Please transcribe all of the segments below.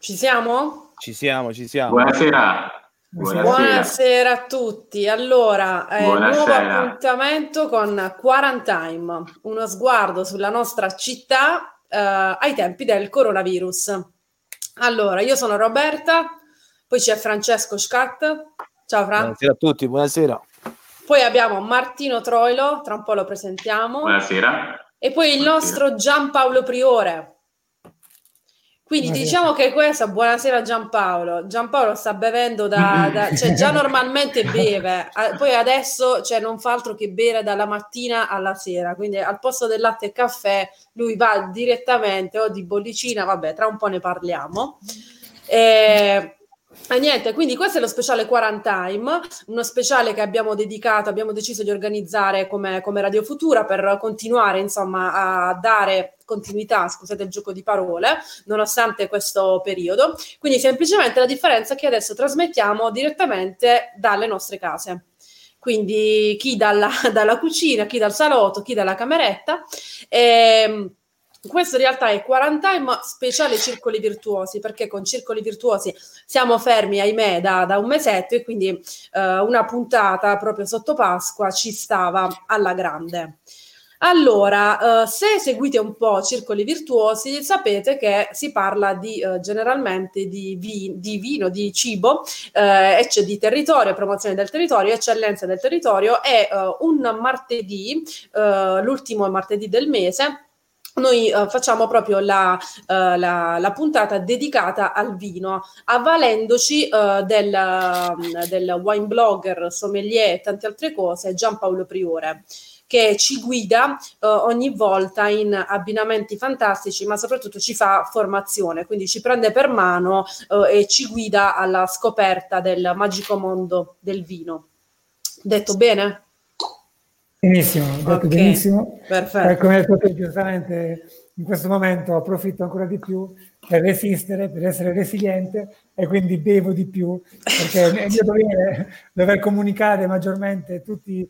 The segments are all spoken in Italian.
Ci siamo? Ci siamo, ci siamo. Buonasera. Buonasera, Buonasera a tutti. Allora, eh, nuovo appuntamento con Quarantime, uno sguardo sulla nostra città eh, ai tempi del coronavirus. Allora, io sono Roberta, poi c'è Francesco Scat. Ciao Fran. Buonasera a tutti, buonasera. Poi abbiamo Martino Troilo, tra un po' lo presentiamo. Buonasera. E poi il nostro Giampaolo Priore. Quindi diciamo che questa, buonasera Giampaolo, Giampaolo sta bevendo da, da cioè già normalmente beve, poi adesso cioè, non fa altro che bere dalla mattina alla sera, quindi al posto del latte e caffè lui va direttamente o di bollicina, vabbè tra un po' ne parliamo. E, e niente, quindi questo è lo speciale Quarantime, uno speciale che abbiamo dedicato, abbiamo deciso di organizzare come, come Radio Futura per continuare insomma a dare continuità, scusate il gioco di parole, nonostante questo periodo. Quindi semplicemente la differenza è che adesso trasmettiamo direttamente dalle nostre case. Quindi chi dalla, dalla cucina, chi dal salotto, chi dalla cameretta. E, ehm, questo in realtà è Quarantime speciale Circoli Virtuosi, perché con Circoli Virtuosi siamo fermi, ahimè, da, da un mesetto e quindi eh, una puntata proprio sotto Pasqua ci stava alla grande. Allora, eh, se seguite un po' Circoli Virtuosi, sapete che si parla di, eh, generalmente di, vi- di, vino, di cibo, eh, di territorio, promozione del territorio, eccellenza del territorio e eh, un martedì, eh, l'ultimo martedì del mese, noi uh, facciamo proprio la, uh, la, la, puntata dedicata al vino, avvalendoci uh, del, um, del wine blogger, sommelier e tante altre cose, Giampaolo Priore che ci guida uh, ogni volta in abbinamenti fantastici, ma soprattutto ci fa formazione, quindi ci prende per mano uh, e ci guida alla scoperta del magico mondo del vino. Detto bene? Benissimo, detto okay, benissimo. Perfetto. Eh, come hai detto giustamente, in questo momento approfitto ancora di più per resistere, per essere resiliente e quindi bevo di più, perché è mio dovere dover comunicare maggiormente tutti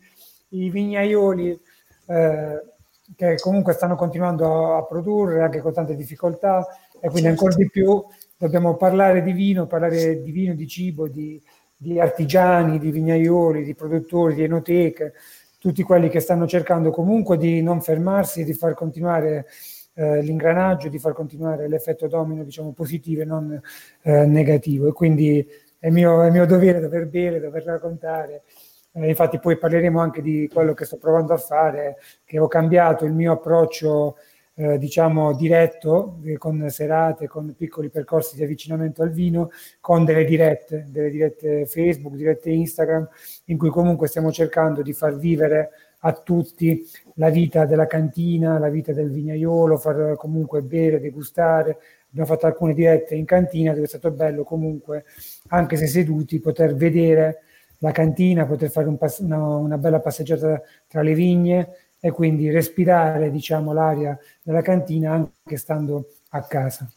i vignaioli eh, che comunque stanno continuando a, a, produrre anche con tante difficoltà e quindi ancora di più dobbiamo parlare di vino, parlare di vino, di cibo, di, di artigiani, di vignaioli, di produttori, di enoteche tutti quelli che stanno cercando comunque di non fermarsi, di far continuare eh, l'ingranaggio, di far continuare l'effetto domino, diciamo, positivo e non eh, negativo. E quindi è mio, è mio dovere dover bere, dover raccontare. Eh, infatti poi parleremo anche di quello che sto provando a fare, che ho cambiato il mio approccio eh, diciamo diretto, eh, con serate, con piccoli percorsi di avvicinamento al vino, con delle dirette, delle dirette Facebook, dirette Instagram, in cui comunque stiamo cercando di far vivere a tutti la vita della cantina, la vita del vignaiolo, far comunque bere, degustare. Abbiamo fatto alcune dirette in cantina dove è stato bello comunque, anche se seduti, poter vedere la cantina, poter fare un pass- una, una bella passeggiata tra le vigne, e quindi respirare diciamo, l'aria della cantina anche stando a casa.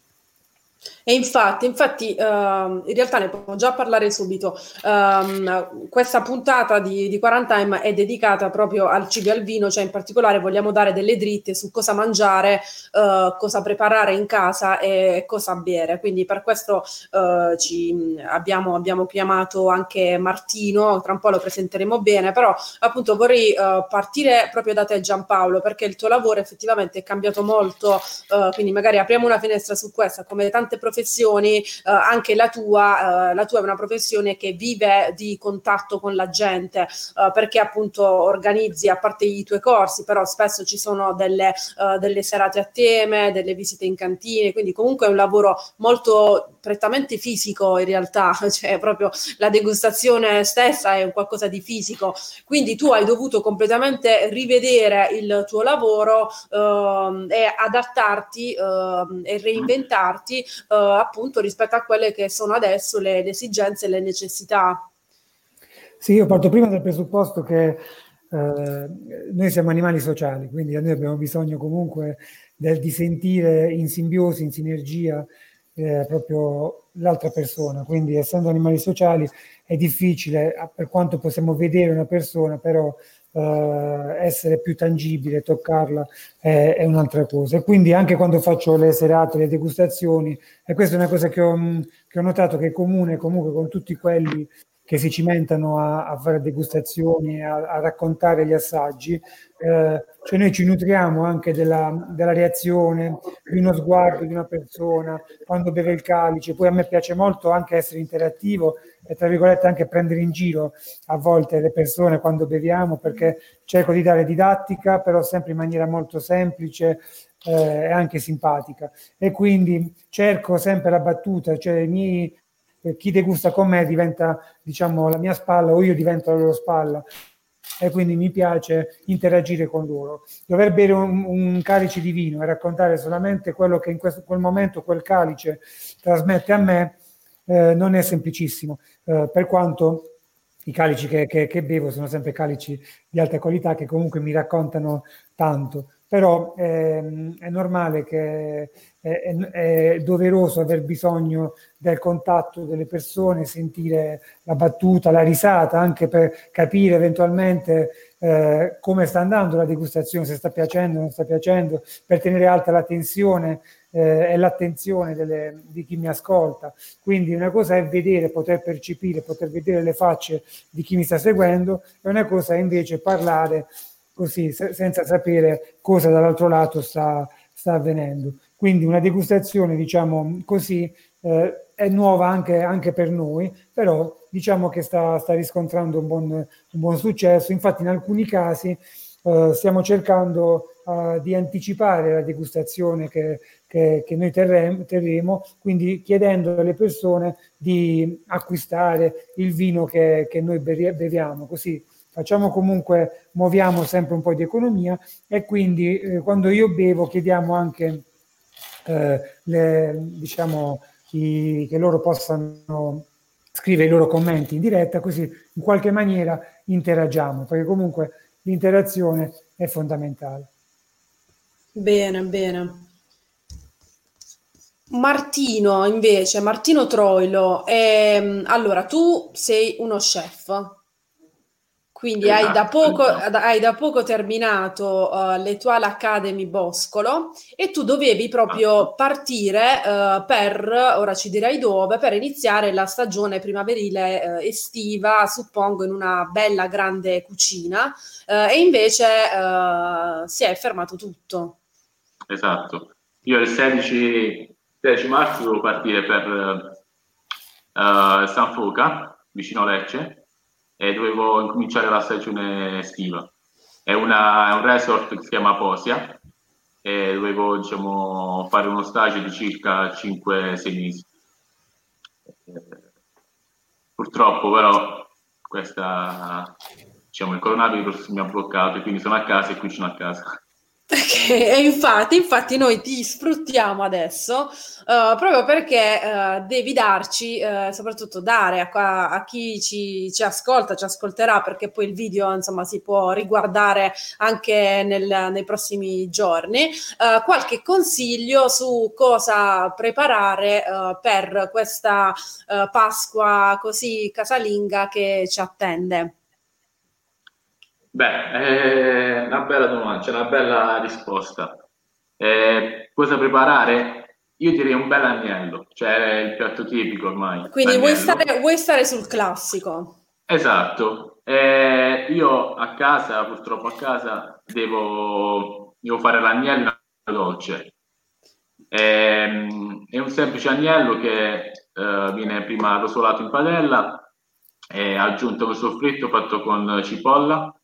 E infatti, infatti uh, in realtà ne posso già parlare subito. Um, questa puntata di, di Quarantime è dedicata proprio al cibo e al vino, cioè in particolare vogliamo dare delle dritte su cosa mangiare, uh, cosa preparare in casa e cosa bere. Quindi per questo uh, ci, abbiamo, abbiamo, chiamato anche Martino, tra un po' lo presenteremo bene, però appunto vorrei partire proprio da te Giampaolo, perché il tuo lavoro effettivamente è cambiato molto, quindi magari apriamo una finestra su questa, come tante professioni professioni, eh, anche la tua, eh, la tua è una professione che vive di contatto con la gente, eh, perché appunto organizzi, a parte i tuoi corsi, però spesso ci sono delle, eh, delle serate a teme, delle visite in cantine, quindi comunque è un lavoro molto prettamente fisico in realtà, cioè proprio la degustazione stessa è un qualcosa di fisico, quindi tu hai dovuto completamente rivedere il tuo lavoro eh, e adattarti eh, e reinventarti appunto rispetto a quelle che sono adesso le, le esigenze e le necessità. Sì, io parto prima dal presupposto che Uh, noi siamo animali sociali, quindi noi abbiamo bisogno comunque del, di sentire in simbiosi, in sinergia eh, proprio l'altra persona. Quindi essendo animali sociali è difficile, per quanto possiamo vedere una persona, però eh, essere più tangibile, toccarla è, è, un'altra cosa. E quindi anche quando faccio le serate, le degustazioni, e questa è una cosa che ho, che ho notato che è comune comunque con tutti quelli che si cimentano a, a fare degustazioni, a, a, raccontare gli assaggi, eh, cioè noi ci nutriamo anche della, della, reazione, di uno sguardo di una persona quando beve il calice, poi a me piace molto anche essere interattivo e tra virgolette anche prendere in giro a volte le persone quando beviamo perché cerco di dare didattica però sempre in maniera molto semplice eh, anche simpatica. E quindi cerco sempre la battuta, cioè i miei chi degusta con me diventa diciamo la mia spalla o io divento la loro spalla. E quindi mi piace interagire con loro. Dover bere un, un calice di vino e raccontare solamente quello che in questo, quel momento quel calice trasmette a me eh, non è semplicissimo, eh, per quanto i calici che, che, che, bevo sono sempre calici di alta qualità che comunque mi raccontano tanto, però ehm, è normale che è, è, doveroso aver bisogno del contatto delle persone, sentire la battuta, la risata, anche per capire eventualmente eh, come sta andando la degustazione, se sta piacendo o non sta piacendo, per tenere alta la tensione eh, e l'attenzione delle, di chi mi ascolta. Quindi una cosa è vedere, poter percepire, poter vedere le facce di chi mi sta seguendo, e una cosa è invece parlare così, se, senza sapere cosa dall'altro lato sta, sta avvenendo. Quindi una degustazione, diciamo così, eh, è nuova anche, anche, per noi, però diciamo che sta, sta riscontrando un buon, un buon, successo. Infatti in alcuni casi eh, stiamo cercando eh, di anticipare la degustazione che, che, che noi terremo, terremo, quindi chiedendo alle persone di acquistare il vino che, che noi beviamo, così facciamo comunque, muoviamo sempre un po' di economia e quindi eh, quando io bevo chiediamo anche eh, le, diciamo, i, che loro possano scrivere i loro commenti in diretta, così in qualche maniera interagiamo, perché comunque l'interazione è fondamentale. Bene, bene. Martino, invece, Martino Troilo, ehm, allora tu sei uno chef, quindi esatto, hai, da poco, esatto. hai, da poco, terminato uh, l'Etoile Academy Boscolo e tu dovevi proprio esatto. partire uh, per, ora ci dirai dove, per iniziare la stagione primaverile uh, estiva, suppongo in una bella grande cucina e invece si è fermato tutto. Esatto. Io il 16, 16 marzo devo partire per San Foca, vicino Lecce, e dovevo incominciare la stagione estiva. È, una, è un resort che si chiama Posia e dovevo diciamo, fare uno stage di circa 5-6 mesi. Purtroppo però questa, diciamo, il coronavirus mi ha bloccato e quindi sono a casa e qui sono a casa. E infatti, infatti noi ti sfruttiamo adesso uh, proprio perché uh, devi darci, uh, soprattutto dare a, a chi ci, ci, ascolta, ci ascolterà, perché poi il video insomma si può riguardare anche nel, nei prossimi giorni, qualche consiglio su cosa preparare per questa Pasqua così casalinga che ci attende. Beh, è una bella domanda, c'è una bella risposta. Eh, cosa preparare? Io direi un bel agnello, cioè il piatto tipico ormai. Quindi vuoi stare, vuoi stare, sul classico? Esatto. Eh, io a casa, purtroppo a casa, devo, devo fare l'agnello dolce. Eh, è un semplice agnello che eh, viene prima rosolato in padella, è aggiunto un soffritto fatto con cipolla,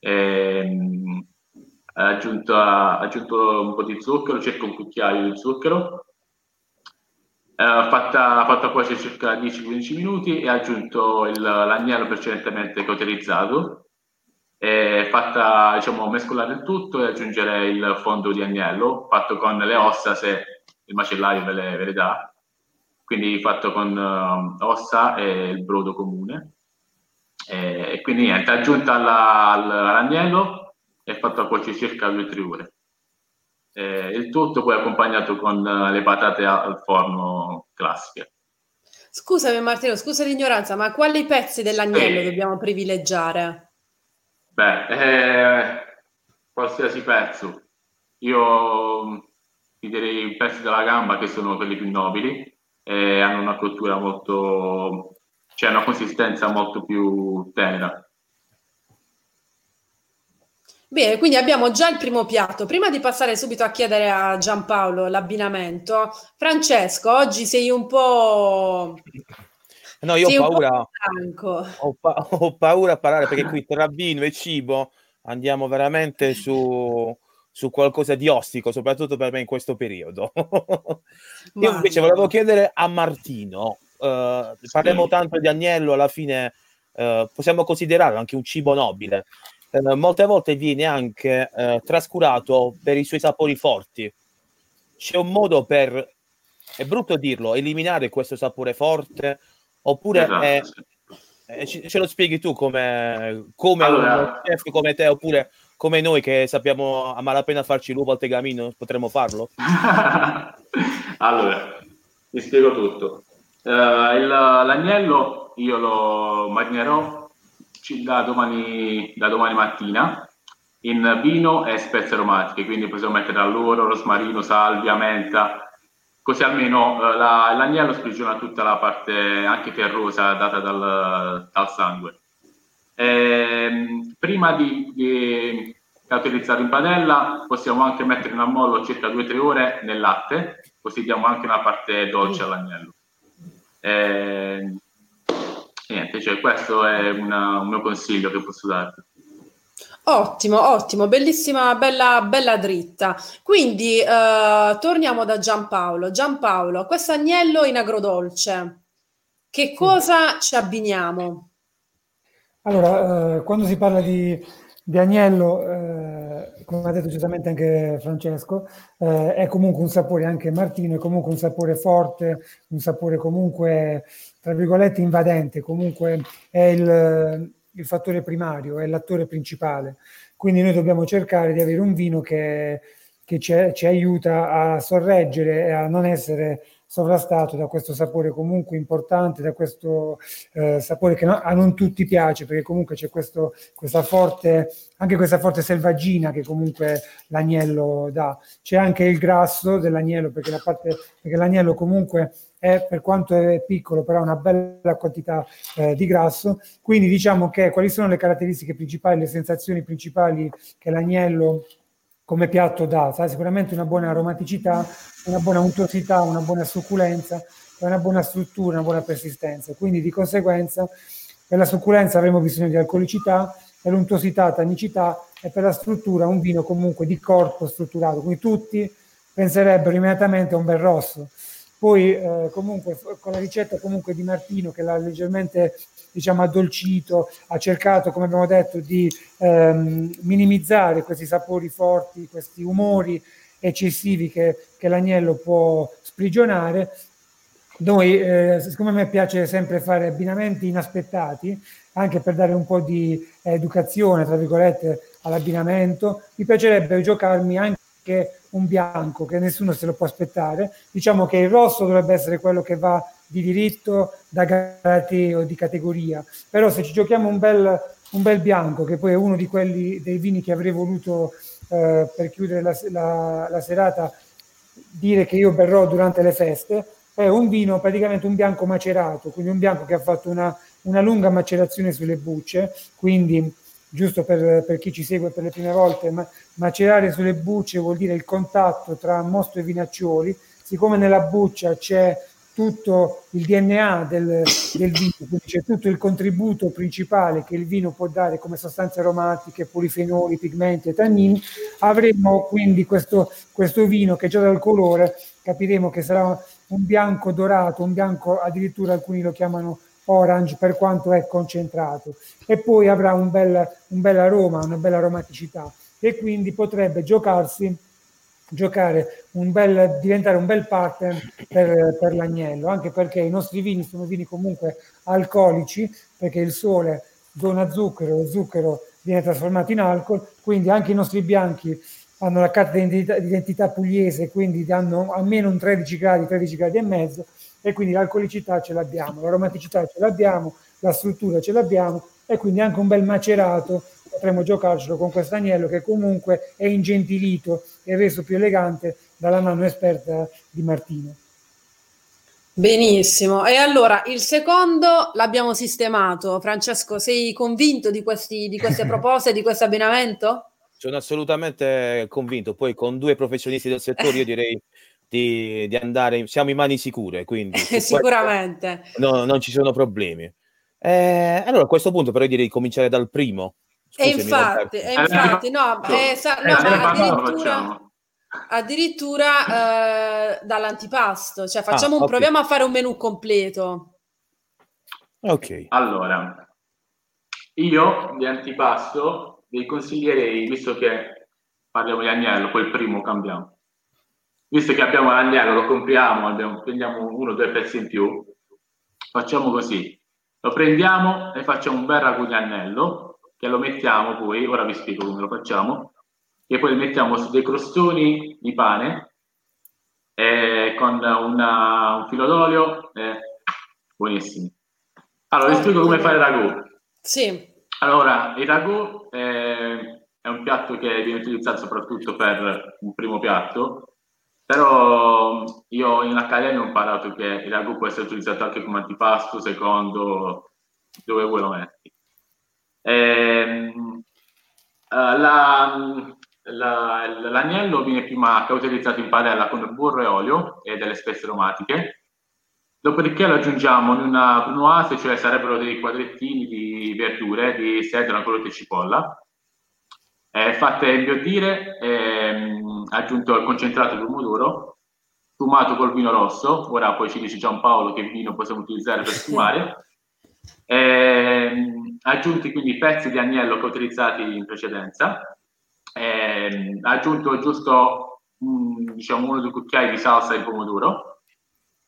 ehm, aggiunto, aggiunto, un po' di zucchero, circa un cucchiaio di zucchero, eh, fatta, fatta cuocere circa 10-15 minuti e aggiunto il, l'agnello precedentemente cauterizzato, e fatta diciamo, mescolare il tutto e aggiungere il fondo di agnello fatto con le ossa se il macellario ve le, ve le dà, quindi fatto con uh, ossa e il brodo comune e, e quindi niente, aggiunta alla, all'agnello e fatto a cuocere circa 2-3 ore. E il tutto poi accompagnato con le patate al forno classiche. Scusami Martino, scusa l'ignoranza, ma quali pezzi dell'agnello sì. dobbiamo privilegiare? Beh, eh, qualsiasi pezzo. Io ti direi i pezzi della gamba che sono quelli più nobili e hanno una cottura molto, cioè una consistenza molto più tenera. Bene, quindi abbiamo già il primo piatto. Prima di passare subito a chiedere a Giampaolo l'abbinamento, Francesco, oggi sei un po'... No, io ho paura, ho, pa- ho paura a parlare perché qui tra vino e cibo andiamo veramente su, su qualcosa di ostico, soprattutto per me in questo periodo. io invece volevo chiedere a Martino, uh, parliamo tanto di agnello, alla fine uh, possiamo considerarlo anche un cibo nobile eh, molte volte viene anche eh, trascurato per i suoi sapori forti. C'è un modo per, è brutto dirlo, eliminare questo sapore forte oppure esatto. è, è, ce lo spieghi tu come, come allora. un chef come te oppure come noi che sappiamo a malapena farci l'uovo al tegamino potremmo farlo? allora, ti spiego tutto. Uh, il, l'agnello io lo marinerò da domani, da domani mattina in vino e spezie aromatiche, quindi possiamo mettere alloro, rosmarino, salvia, menta, così almeno eh, la, l'agnello sprigiona tutta la parte anche ferrosa data dal, dal sangue. E, ehm, prima di, di utilizzare in padella possiamo anche mettere in ammollo circa 2-3 ore nel latte, così diamo anche una parte dolce all'agnello. E, ehm, niente, cioè questo è una, un mio consiglio che posso darti. Ottimo, ottimo, bellissima, bella, bella dritta. Quindi eh, torniamo da Giampaolo. Giampaolo, questo agnello in agrodolce, che cosa ci abbiniamo? Allora, eh, quando si parla di, di agnello, eh, come ha detto giustamente anche Francesco, eh, è comunque un sapore, anche Martino, è comunque un sapore forte, un sapore comunque tra virgolette, invadente, comunque è il, il fattore primario, è l'attore principale. Quindi noi dobbiamo cercare di avere un vino che, che ci, ci aiuta a sorreggere e a non essere sovrastato da questo sapore comunque importante, da questo eh, sapore che no, a non tutti piace, perché comunque c'è questo, questa forte, anche questa forte selvaggina che comunque l'agnello dà. C'è anche il grasso dell'agnello, perché, la parte, perché l'agnello comunque è, per quanto è piccolo, però una bella quantità eh, di grasso. Quindi diciamo che quali sono le caratteristiche principali, le sensazioni principali che l'agnello come piatto dà? Sa, sicuramente una buona aromaticità, una buona untosità, una buona succulenza, una buona struttura, una buona persistenza. Quindi di conseguenza per la succulenza avremo bisogno di alcolicità, per l'untosità, tannicità e per la struttura un vino comunque di corpo strutturato. Quindi tutti penserebbero immediatamente a un bel rosso. Poi eh, comunque con la ricetta comunque di Martino che l'ha leggermente diciamo addolcito, ha cercato come abbiamo detto di ehm, minimizzare questi sapori forti, questi umori eccessivi che, che l'agnello può sprigionare. Noi, eh, siccome a me piace sempre fare abbinamenti inaspettati, anche per dare un po' di educazione, tra virgolette, all'abbinamento, mi piacerebbe giocarmi anche un bianco che nessuno se lo può aspettare. Diciamo che il rosso dovrebbe essere quello che va di diritto da galateo di categoria, però se ci giochiamo un bel, un bel bianco, che poi è uno di quelli dei vini che avrei voluto eh, per chiudere la, la, la, serata dire che io berrò durante le feste, è un vino praticamente un bianco macerato, quindi un bianco che ha fatto una, una lunga macerazione sulle bucce, quindi giusto per, per, chi ci segue per le prime volte, ma, macerare sulle bucce vuol dire il contatto tra mosto e vinaccioli, siccome nella buccia c'è tutto il DNA del, del, vino, quindi c'è tutto il contributo principale che il vino può dare come sostanze aromatiche, polifenoli, pigmenti e tannini, avremo quindi questo, questo vino che già dal colore capiremo che sarà un bianco dorato, un bianco addirittura alcuni lo chiamano orange per quanto è concentrato. E poi avrà un bel, un bel aroma, una bella aromaticità. E quindi potrebbe giocarsi giocare un bel, diventare un bel partner per, per, l'agnello, anche perché i nostri vini sono vini comunque alcolici, perché il sole dona zucchero, lo zucchero viene trasformato in alcol, quindi anche i nostri bianchi hanno la carta di identità, di identità pugliese, quindi danno almeno un 13 gradi, 13 gradi e mezzo, e quindi l'alcolicità ce l'abbiamo, l'aromaticità ce l'abbiamo, la struttura ce l'abbiamo e quindi anche un bel macerato potremmo giocarcelo con questo agnello che comunque è ingentilito e reso più elegante dalla mano esperta di Martino. Benissimo, e allora il secondo l'abbiamo sistemato. Francesco, sei convinto di, questi, di queste proposte, di questo abbinamento? Sono assolutamente convinto. Poi con due professionisti del settore io direi di, di andare, siamo in mani sicure, quindi sicuramente no, non ci sono problemi. Eh, allora a questo punto però direi di cominciare dal primo. Scusami, e infatti, e infatti no, eh, sa, no ma addirittura addirittura eh, dall'antipasto, cioè facciamo ah, un, okay. proviamo a fare un menù completo. Ok. Allora, io di antipasto vi consiglierei, visto che parliamo di agnello, poi il primo cambiamo. Visto che abbiamo l'agnello, lo compriamo, abbiamo, prendiamo uno o due pezzi in più, facciamo così. Lo prendiamo e facciamo un bel ragù di agnello, che lo mettiamo poi, ora vi spiego come lo facciamo, e poi mettiamo su dei crostoni di pane eh, con una, un filo d'olio, eh, buonissimi. Allora, vi spiego come fare il ragù. Sì. Allora, il ragù eh, è un piatto che viene utilizzato soprattutto per un primo piatto, però io in accademia ho imparato che il ragù può essere utilizzato anche come antipasto, secondo dove vuoi lo metti. Ehm, eh, la, la, l'agnello viene prima cauterizzato in padella con burro e olio e delle spezie aromatiche. Dopodiché lo aggiungiamo in una brunoise, cioè sarebbero dei quadrettini di verdure, di sedola, colore e cipolla, eh, fatte imbiondire, ehm, aggiunto il concentrato di pomodoro, sfumato col vino rosso, ora poi ci dice Giampaolo che vino possiamo utilizzare per sfumare, ehm, aggiunti quindi pezzi di agnello cauterizzati in precedenza, eh, aggiunto giusto mh, diciamo uno due cucchiai di salsa di pomodoro.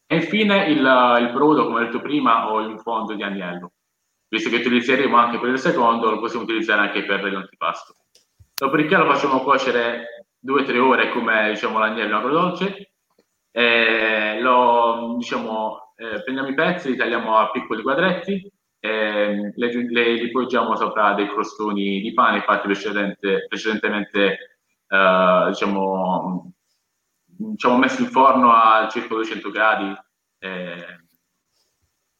E infine il, il brodo come ho detto prima o in fondo di agnello. Visto che utilizzeremo anche per il secondo lo possiamo utilizzare anche per l'antipasto. Dopodiché lo facciamo cuocere 2-3 ore come diciamo l'agnello agrodolce eh, lo diciamo eh, prendiamo i pezzi li tagliamo a piccoli quadretti eh, le, le, li poggiamo sopra dei crostoni di pane fatti precedente, precedentemente eh, diciamo, diciamo messi in forno a circa 200 gradi. Eh,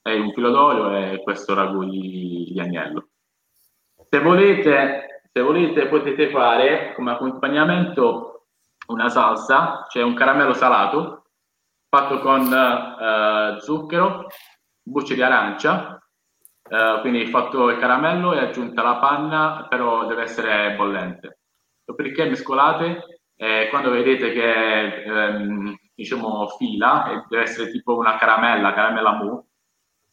e un filo d'olio e questo ragù di, di agnello. Se volete, se volete potete fare come accompagnamento una salsa cioè un caramello salato fatto con eh, zucchero bucce di arancia Uh, quindi fatto il caramello e aggiunta la panna, però deve essere bollente. Dopodiché mescolate e quando vedete che ehm, diciamo fila, deve essere tipo una caramella, caramella mu, uh,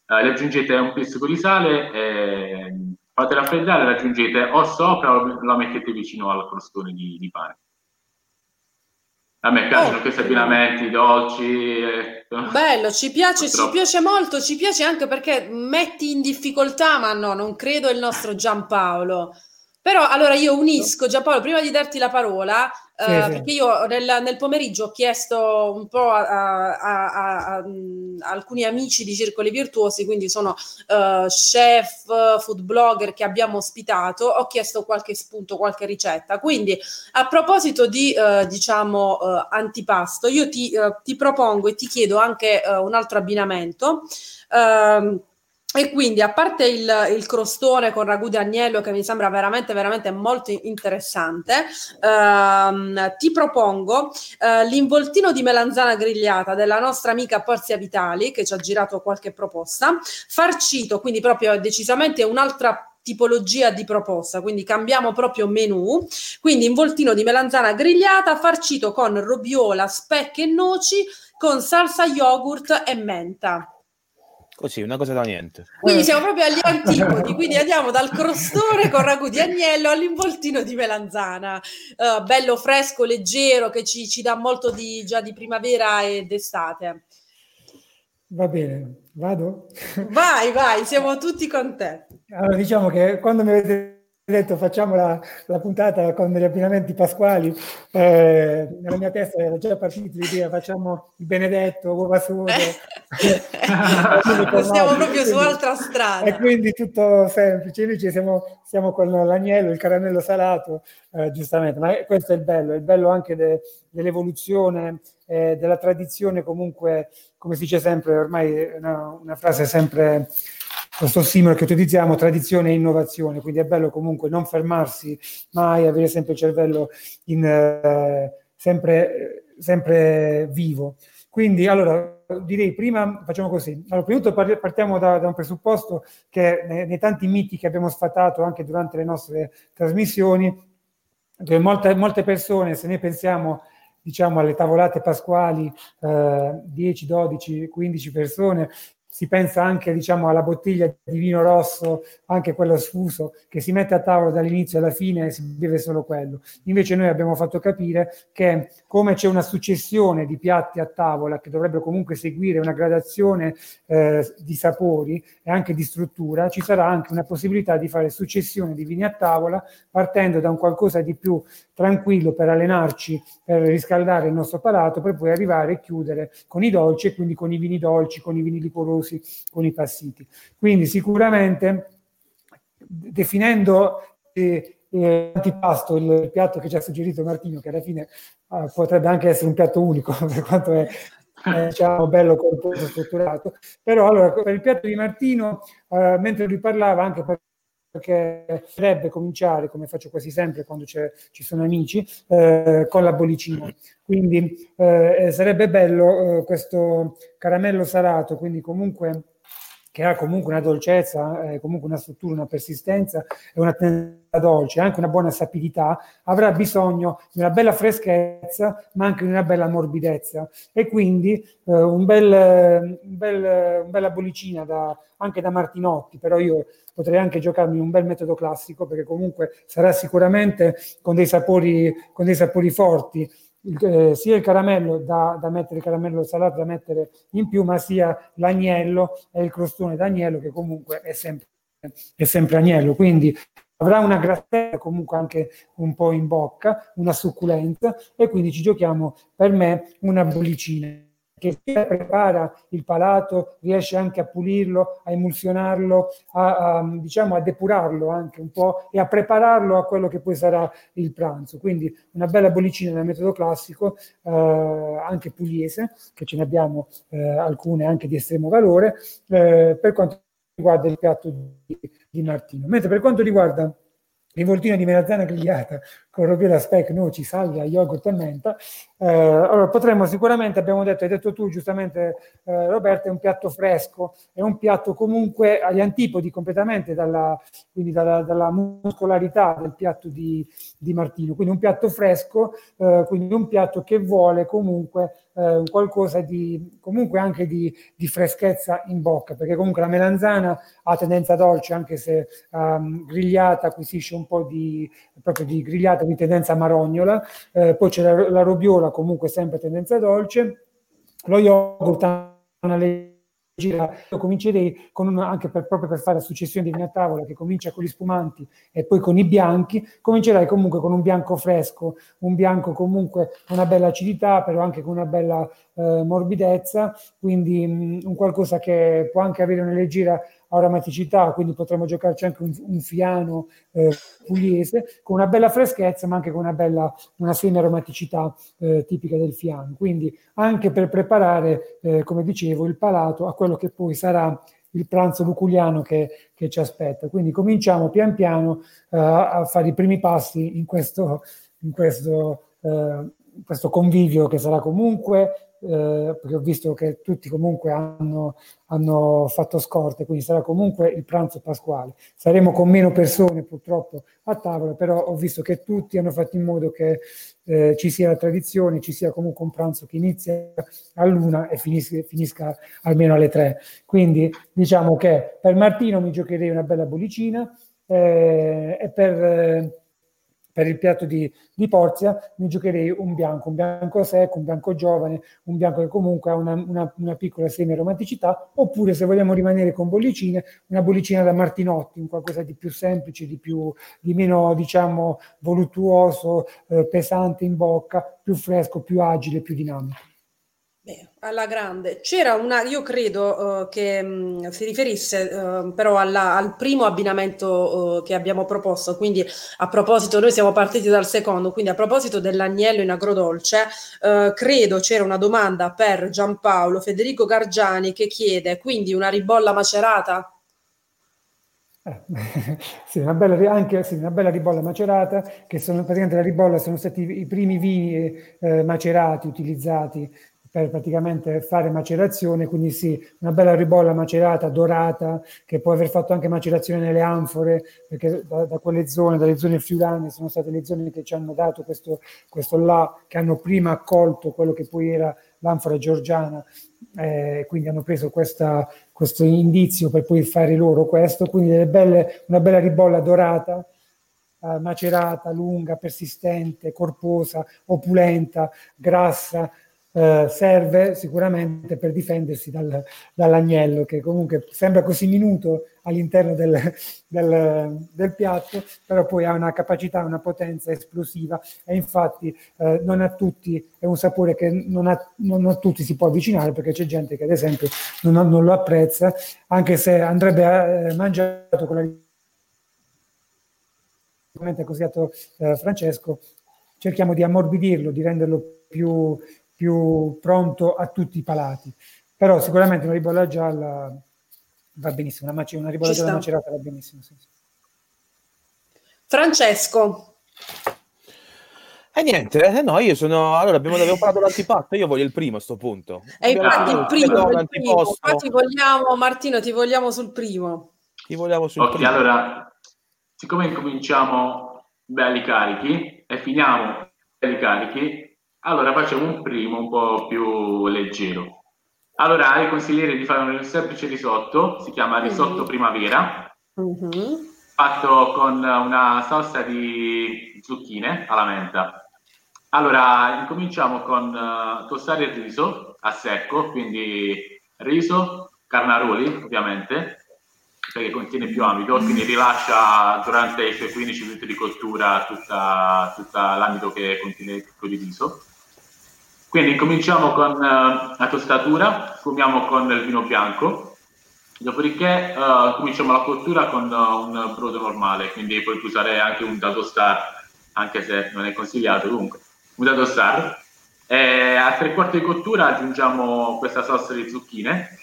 le aggiungete un pizzico di sale, e fate raffreddare, le aggiungete o sopra o la mettete vicino al crostone di, di pane. A me piacciono oh, questi abbinamenti dolci. Eh. Bello, ci piace, ci piace molto, ci piace anche perché metti in difficoltà, ma no, non credo il nostro Giampaolo. Però allora io unisco, Giampaolo, prima di darti la parola, sì, uh, sì. perché io nel, nel, pomeriggio ho chiesto un po' a, a, a, a alcuni amici di Circoli Virtuosi, quindi sono uh, chef, food blogger che abbiamo ospitato, ho chiesto qualche spunto, qualche ricetta. Quindi a proposito di, uh, diciamo, antipasto, io ti, ti, propongo e ti chiedo anche un altro abbinamento. Uh, e quindi, a parte il, il, crostone con ragù di agnello, che mi sembra veramente, veramente molto interessante, ehm, ti propongo eh, l'involtino di melanzana grigliata della nostra amica Porzia Vitali, che ci ha girato qualche proposta, farcito, quindi proprio decisamente un'altra tipologia di proposta, quindi cambiamo proprio menù, quindi involtino di melanzana grigliata farcito con robiola, specche e noci con salsa yogurt e menta. Così, una cosa da niente. Quindi siamo proprio agli antipodi, quindi andiamo dal crostone con ragù di agnello all'involtino di melanzana, uh, bello fresco, leggero, che ci, ci dà molto di, già di primavera ed estate. Va bene, vado? Vai, vai, siamo tutti con te. Allora, diciamo che quando mi avete detto facciamo la, la, puntata con degli abbinamenti pasquali, eh, nella mia testa era già partito l'idea facciamo il benedetto, uova sode. Stiamo proprio su altra strada. E quindi tutto semplice, invece siamo, siamo con l'agnello, il caramello salato, eh, giustamente, ma questo è il bello, è il bello anche de, dell'evoluzione, eh, della tradizione comunque, come si dice sempre, ormai è una, una frase sempre questo simile che utilizziamo, tradizione e innovazione, quindi è bello comunque non fermarsi mai, avere sempre il cervello in, eh, sempre, sempre vivo. Quindi, allora, direi prima facciamo così. Allora, prima di tutto partiamo da, da un presupposto che nei, nei, tanti miti che abbiamo sfatato anche durante le nostre trasmissioni, che molte, molte persone, se ne pensiamo diciamo alle tavolate pasquali, eh, 10, 12, 15 persone, si pensa anche diciamo, alla bottiglia di vino rosso, anche quello sfuso, che si mette a tavola dall'inizio alla fine e si beve solo quello. Invece noi abbiamo fatto capire che come c'è una successione di piatti a tavola che dovrebbero comunque seguire una gradazione eh, di sapori e anche di struttura, ci sarà anche una possibilità di fare successione di vini a tavola partendo da un qualcosa di più tranquillo per allenarci, per riscaldare il nostro palato, per poi arrivare e chiudere con i dolci e quindi con i vini dolci, con i vini liquorosi inclusi con i passiti. Quindi sicuramente definendo eh, eh, il piatto che ci ha suggerito Martino, che alla fine eh, potrebbe anche essere un piatto unico per quanto è eh, diciamo bello corposo strutturato però allora per il piatto di Martino eh, mentre lui parlava anche per perché potrebbe cominciare, come faccio quasi sempre quando ci sono amici, eh, con la bollicina. Quindi eh, sarebbe bello eh, questo caramello salato, quindi comunque che ha comunque una dolcezza, eh, comunque una struttura, una persistenza e una tendenza dolce, anche una buona sapidità, avrà bisogno di una bella freschezza, ma anche di una bella morbidezza. E quindi eh, un bel, un bel, un bella bollicina da, anche da Martinotti, però io potrei anche giocarmi un bel metodo classico, perché comunque sarà sicuramente con dei sapori, con dei sapori forti, il, eh, sia il caramello da, da, mettere, il caramello salato da mettere in più, ma sia l'agnello e il crostone d'agnello che comunque è sempre, è sempre agnello. Quindi avrà una grassetta comunque anche un po' in bocca, una succulenza e quindi ci giochiamo per me una bollicina che prepara il palato, riesce anche a pulirlo, a emulsionarlo, a, a, diciamo, a depurarlo anche un po' e a prepararlo a quello che poi sarà il pranzo. Quindi una bella bollicina nel metodo classico, eh, anche pugliese, che ce ne abbiamo eh, alcune anche di estremo valore, eh, per quanto riguarda il piatto di, di Martino. Mentre per quanto riguarda rivoltino di melanzana grigliata con robiera speck, noci, salvia, yogurt e menta. Eh, allora, potremmo sicuramente, abbiamo detto, hai detto tu giustamente eh, Roberto, è un piatto fresco, è un piatto comunque agli antipodi completamente dalla, quindi dalla, dalla muscolarità del piatto di, di, Martino, quindi un piatto fresco, eh, quindi un piatto che vuole comunque eh, qualcosa di, comunque anche di, di, freschezza in bocca, perché comunque la melanzana ha tendenza dolce, anche se um, grigliata acquisisce un po' di, proprio di grigliata di tendenza marognola, eh, poi c'è la, la robiola comunque sempre tendenza dolce, lo yogurt ha una gira, io comincerei con una, anche per, proprio per fare la successione di vini a tavola che comincia con gli spumanti e poi con i bianchi, comincerai comunque con un bianco fresco, un bianco comunque con una bella acidità, però anche con una bella eh, morbidezza, quindi mh, un qualcosa che può anche avere una leggera aromaticità, quindi potremmo giocarci anche un, un fiano eh, pugliese con una bella freschezza, ma anche con una bella, una semi-aromaticità eh, tipica del fiano. Quindi anche per preparare, eh, come dicevo, il palato a quello che poi sarà il pranzo luculiano che, che ci aspetta. Quindi cominciamo pian piano uh, a fare i primi passi in questo, in questo, uh, in questo convivio che sarà comunque eh, perché ho visto che tutti comunque hanno, hanno, fatto scorte, quindi sarà comunque il pranzo pasquale. Saremo con meno persone purtroppo a tavola, però ho visto che tutti hanno fatto in modo che eh, ci sia la tradizione, ci sia comunque un pranzo che inizia all'una e finisca, finisca almeno alle tre. Quindi diciamo che per Martino mi giocherei una bella bollicina eh, e per per il piatto di, di, Porzia mi giocherei un bianco, un bianco secco, un bianco giovane, un bianco che comunque ha una, una, una piccola semi-aromaticità, oppure se vogliamo rimanere con bollicine, una bollicina da Martinotti, un qualcosa di più semplice, di, più, di meno diciamo voluttuoso, eh, pesante in bocca, più fresco, più agile, più dinamico. Beh, alla grande. C'era una, io credo uh, che mh, si riferisse uh, però alla, al primo abbinamento uh, che abbiamo proposto, quindi a proposito, noi siamo partiti dal secondo, quindi a proposito dell'agnello in agrodolce, credo c'era una domanda per Giampaolo Federico Gargiani che chiede quindi una ribolla macerata? Eh, sì, una bella, anche sì, una bella ribolla macerata, che sono praticamente la ribolla sono stati i primi vini eh, macerati utilizzati per praticamente fare macerazione, quindi sì, una bella ribolla macerata, dorata, che può aver fatto anche macerazione nelle anfore, perché da, da quelle zone, dalle zone friulane, sono state le zone che ci hanno dato questo, questo là, che hanno prima accolto quello che poi era l'anfora georgiana, eh, quindi hanno preso questa, questo indizio per poi fare loro questo, quindi belle, una bella ribolla dorata, eh, macerata, lunga, persistente, corposa, opulenta, grassa, eh, serve sicuramente per difendersi dal, dall'agnello che comunque sembra così minuto all'interno del, del, del, piatto, però poi ha una capacità, una potenza esplosiva e infatti eh, non a tutti è un sapore che non a, non a, tutti si può avvicinare perché c'è gente che ad esempio non, non lo apprezza, anche se andrebbe eh, mangiato con la come ha consigliato eh, Francesco, cerchiamo di ammorbidirlo, di renderlo più, più pronto a tutti i palati. Però sicuramente una ribolla gialla va benissimo, una, mac- una ribolla gialla macerata va benissimo. Sì. Francesco. E eh, niente, eh, no, io sono. Allora, abbiamo, abbiamo parlato dell'antipasto, io voglio il primo a sto punto. E infatti il primo, il primo. Infatti vogliamo, Martino, ti vogliamo sul primo. Ti vogliamo sul okay, primo. allora, siccome incominciamo belli carichi e finiamo belli carichi, allora facciamo un primo un po' più leggero. Allora, consiglierei di fare un semplice risotto, si chiama risotto mm. primavera, mm-hmm. fatto con una salsa di zucchine alla menta. Allora, incominciamo con uh, tostare il riso a secco, quindi riso, carnaroli ovviamente, perché contiene più amido, quindi rilascia durante i suoi 15 minuti di cottura tutta, tutta l'amido che contiene il riso quindi cominciamo con uh, la tostatura, sfumiamo con il vino bianco, dopodiché uh, cominciamo la cottura con uh, un brodo normale, quindi puoi usare anche un dado star, anche se non è consigliato comunque, un dado star. E a tre quarti di cottura aggiungiamo questa salsa di zucchine,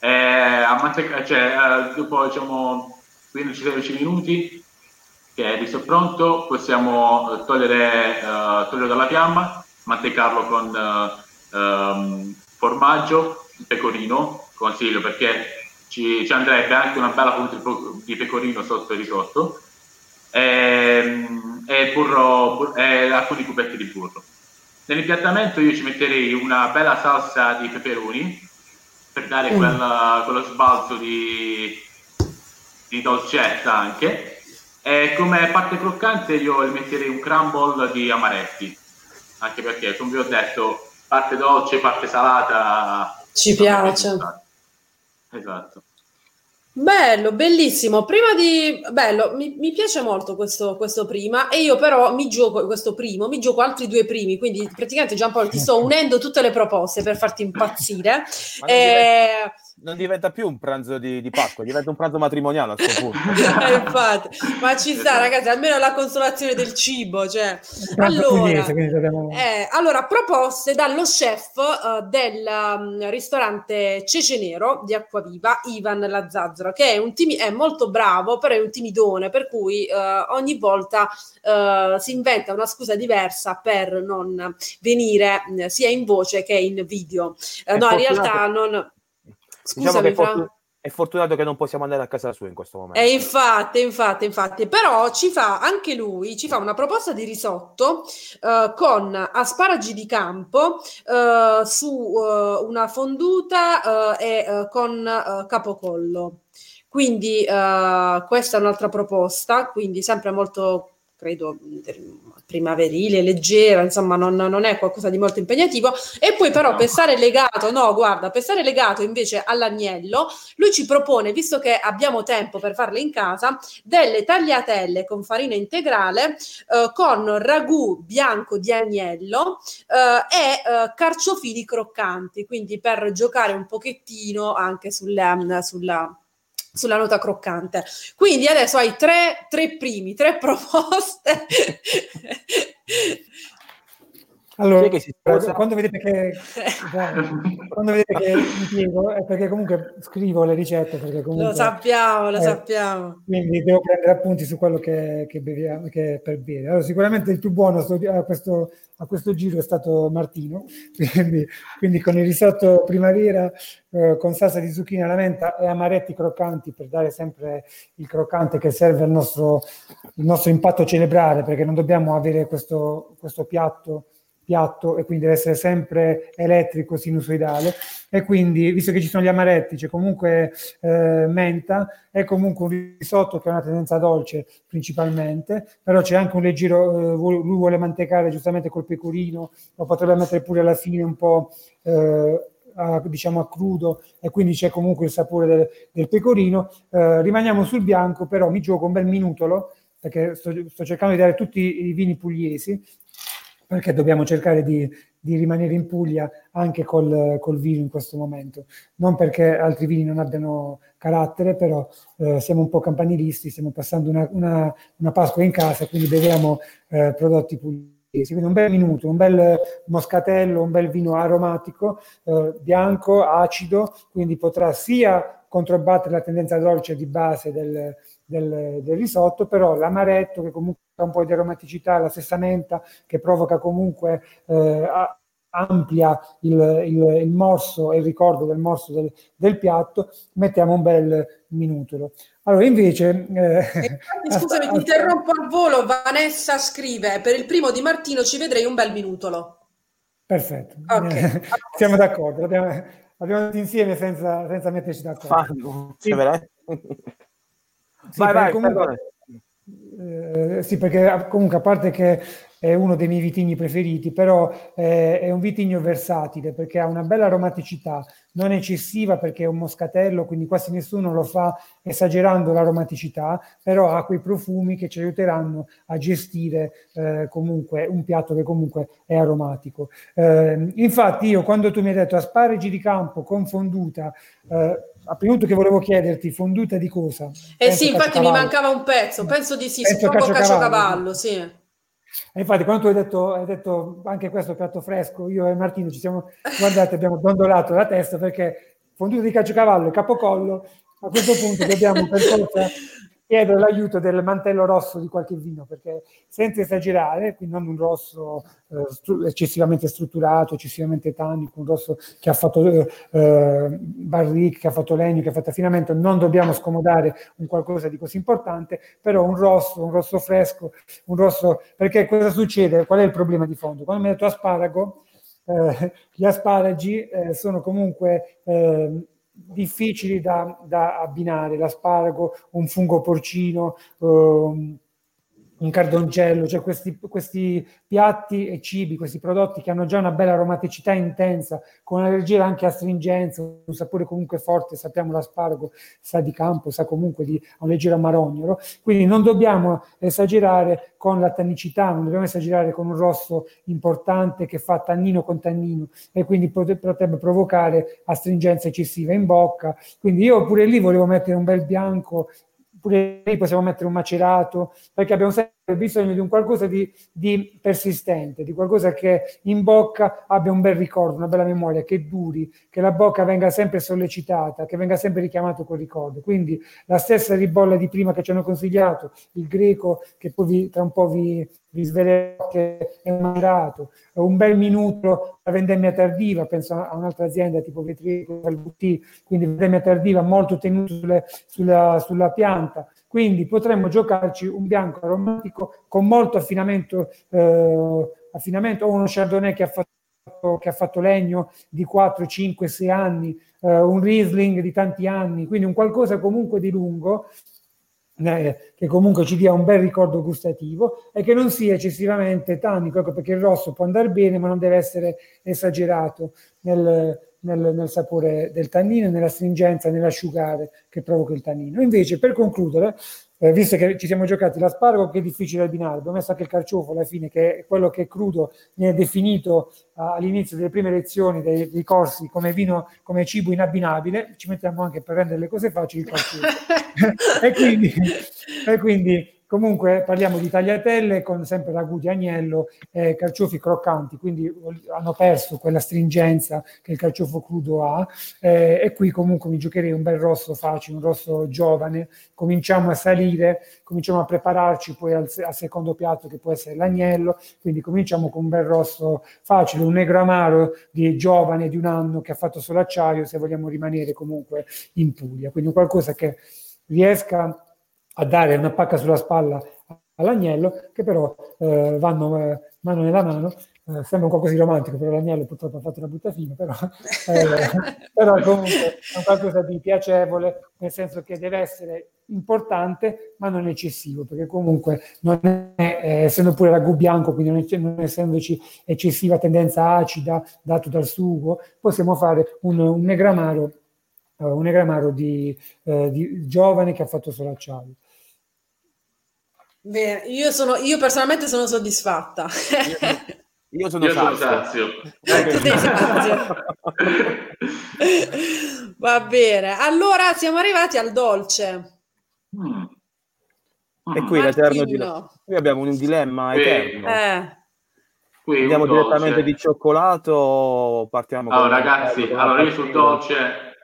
manteca- cioè, dopo diciamo 15-16 minuti che è riso pronto, possiamo togliere, togliere dalla fiamma mantecarlo con uh, um, formaggio, pecorino, consiglio perché ci, ci, andrebbe anche una bella punta di pecorino sotto il risotto e, ehm, e, burro, bur, e alcuni cubetti di burro. Nell'impiattamento io ci metterei una bella salsa di peperoni per dare mm. quella, quello sbalzo di, di dolcezza anche e come parte croccante io metterei un crumble di amaretti anche perché, come vi ho detto, parte dolce, parte salata. Ci piace. Esatto. Bello, bellissimo. Prima di... Bello, mi, mi piace molto questo, questo, prima e io però mi gioco questo primo, mi gioco altri due primi, quindi praticamente Giampaolo ti sto unendo tutte le proposte per farti impazzire. Eh, non diventa più un pranzo di, di Pasqua, diventa un pranzo matrimoniale a questo punto. eh, infatti, ma ci sta, ragazzi, almeno la consolazione del cibo. Cioè. Allora, eh, allora, proposte dallo chef uh, del um, ristorante Cece Nero di Acquaviva, Ivan Lazzazzaro, che è, un timi- è molto bravo, però è un timidone, per cui uh, ogni volta uh, si inventa una scusa diversa per non venire sia in voce che in video. no, in realtà non Scusami, diciamo che è, fortun- è, fortunato che non possiamo andare a casa sua in questo momento. Eh, infatti, infatti, infatti. Però ci fa anche lui, ci fa una proposta di risotto uh, con asparagi di campo uh, su uh, una fonduta e con capocollo. Quindi questa è un'altra proposta, quindi sempre molto credo primaverile, leggera, insomma non, non, è qualcosa di molto impegnativo. E poi però no. per stare legato, no guarda, per stare legato invece all'agnello, lui ci propone, visto che abbiamo tempo per farle in casa, delle tagliatelle con farina integrale, eh, con ragù bianco di agnello eh, e eh, carciofini croccanti, quindi per giocare un pochettino anche sulla, sulla sulla nota croccante. Quindi adesso hai tre, tre primi, tre proposte. Allora, quando vedete che, quando vedete che impiego è perché comunque scrivo le ricette. Perché comunque, lo sappiamo, lo eh, sappiamo. Quindi devo prendere appunti su quello che, che, beviamo, che per bere. Allora, sicuramente il più buono a questo, a questo giro è stato Martino, quindi, quindi con il risotto primavera eh, con salsa di zucchine alla menta e amaretti croccanti per dare sempre il croccante che serve al nostro, il nostro impatto cerebrale, perché non dobbiamo avere questo, questo piatto piatto e quindi deve essere sempre elettrico, sinusoidale e quindi visto che ci sono gli amaretti, c'è comunque eh, menta, è comunque un risotto che ha una tendenza dolce principalmente, però c'è anche un leggero, eh, lui vuole mantecare giustamente col pecorino, lo potrebbe mettere pure alla fine un po' eh, a, diciamo a crudo e quindi c'è comunque il sapore del, del pecorino. Eh, rimaniamo sul bianco, però mi gioco un bel minutolo perché sto, sto cercando di dare tutti i vini pugliesi perché dobbiamo cercare di, di rimanere in Puglia anche col, col, vino in questo momento. Non perché altri vini non abbiano carattere, però eh, siamo un po' campanilisti, stiamo passando una, una, una Pasqua in casa, quindi beviamo eh, prodotti pugliesi. Quindi un bel minuto, un bel moscatello, un bel vino aromatico, eh, bianco, acido, quindi potrà sia controbattere la tendenza dolce di base del, del, del risotto, però l'amaretto che comunque ha un po' di aromaticità, la stessa menta che provoca comunque eh, amplia il, il, il, morso e il ricordo del morso del, del, piatto, mettiamo un bel minutolo. Allora, invece... Eh, scusami, ti interrompo al volo. Vanessa scrive, per il primo di Martino ci vedrei un bel minutolo. Perfetto, okay. siamo d'accordo, l'abbiamo, l'abbiamo detto insieme senza, senza metterci d'accordo. Sì. Sì, vai, vai, comunque, eh, sì, perché comunque a parte che è uno dei miei vitigni preferiti, però eh, è un vitigno versatile perché ha una bella aromaticità, non eccessiva perché è un moscatello, quindi quasi nessuno lo fa esagerando l'aromaticità, però ha quei profumi che ci aiuteranno a gestire eh, comunque un piatto che comunque è aromatico. Eh, infatti io quando tu mi hai detto asparagi di campo con fonduta, eh, tutto che volevo chiederti, fonduta di cosa? Eh penso sì, infatti mi mancava un pezzo, penso di sì, penso suppongo caciocavallo, sì. E infatti quando tu hai detto, hai detto anche questo piatto fresco, io e Martino ci siamo guardati, abbiamo dondolato la testa perché fonduta di caciocavallo e capocollo, a questo punto dobbiamo per forza chiedere l'aiuto del mantello rosso di qualche vino, perché senza esagerare, quindi non un rosso eh, stru- eccessivamente strutturato, eccessivamente tannico, un rosso che ha fatto eh, eh, barrique, che ha fatto legno, che ha fatto affinamento, non dobbiamo scomodare un qualcosa di così importante, però un rosso, un rosso fresco, un rosso, perché cosa succede? Qual è il problema di fondo? Quando mi hai detto asparago, eh, gli asparagi eh, sono comunque eh, difficili da, da, abbinare, l'asparago, un fungo porcino, um, un cardoncello, cioè questi, questi, piatti e cibi, questi prodotti che hanno già una bella aromaticità intensa, con una leggera anche astringenza, un sapore comunque forte, sappiamo l'asparago sa di campo, sa comunque di un leggero amarognolo, quindi non dobbiamo esagerare con la tannicità, non dobbiamo esagerare con un rosso importante che fa tannino con tannino e quindi potrebbe provocare astringenza eccessiva in bocca, quindi io pure lì volevo mettere un bel bianco pure lì possiamo mettere un macerato, perché abbiamo sempre bisogno di un qualcosa di, di, persistente, di qualcosa che in bocca abbia un bel ricordo, una bella memoria, che duri, che la bocca venga sempre sollecitata, che venga sempre richiamato quel ricordo. Quindi la stessa ribolla di prima che ci hanno consigliato, il greco che poi vi, tra un po' vi, vi svelerò che è mandato, un bel minuto la vendemmia tardiva, penso a un'altra azienda tipo Vetrico, quindi vendemmia tardiva molto sulle, sulla, sulla pianta, quindi potremmo giocarci un bianco aromatico con molto affinamento, eh, affinamento. O uno chardonnay che ha fatto, che ha fatto legno di 4, 5, 6 anni, eh, un Riesling di tanti anni, quindi un qualcosa comunque di lungo eh, che comunque ci dia un bel ricordo gustativo e che non sia eccessivamente tannico, ecco perché il rosso può andare bene ma non deve essere esagerato nel, nel, nel sapore del tannino, nella stringenza, nell'asciugare che provoca il tannino. Invece, per concludere, eh, visto che ci siamo giocati l'asparago che è difficile abbinare, abbiamo messo anche il carciofo alla fine che è quello che è crudo, viene definito uh, all'inizio delle prime lezioni dei, dei, corsi come vino, come cibo inabbinabile, ci mettiamo anche per rendere le cose facili il carciofo. e, quindi, e quindi Comunque parliamo di tagliatelle con sempre ragù agnello e carciofi croccanti, quindi hanno perso quella stringenza che il carciofo crudo ha eh, e qui comunque mi giocherei un bel rosso facile, un rosso giovane, cominciamo a salire, cominciamo a prepararci poi al, al secondo piatto che può essere l'agnello, quindi cominciamo con un bel rosso facile, un negro amaro di giovane di un anno che ha fatto solo acciaio se vogliamo rimanere comunque in Puglia, quindi qualcosa che riesca a dare una pacca sulla spalla all'agnello, che però eh, vanno eh, mano nella mano. Eh, sembra un qualcosa di romantico, però l'agnello purtroppo ha fatto una brutta fine, però, eh, però comunque è qualcosa di piacevole, nel senso che deve essere importante, ma non eccessivo, perché comunque non è, eh, essendo pure ragù bianco, quindi non, è, non, essendoci eccessiva tendenza acida dato dal sugo, possiamo fare un, un negramaro, uh, un negramaro di, uh, di giovane che ha fatto solo acciaio. Bene, io, sono, io personalmente sono soddisfatta. Io sono, io sono sazio. Tu sei sazio. Va bene, allora siamo arrivati al dolce. Mm. E qui l'eterno dilemma. Qui abbiamo un dilemma qui, eterno. Eh. Qui Andiamo direttamente di cioccolato o partiamo allora, ragazzi, allora io sul dolce,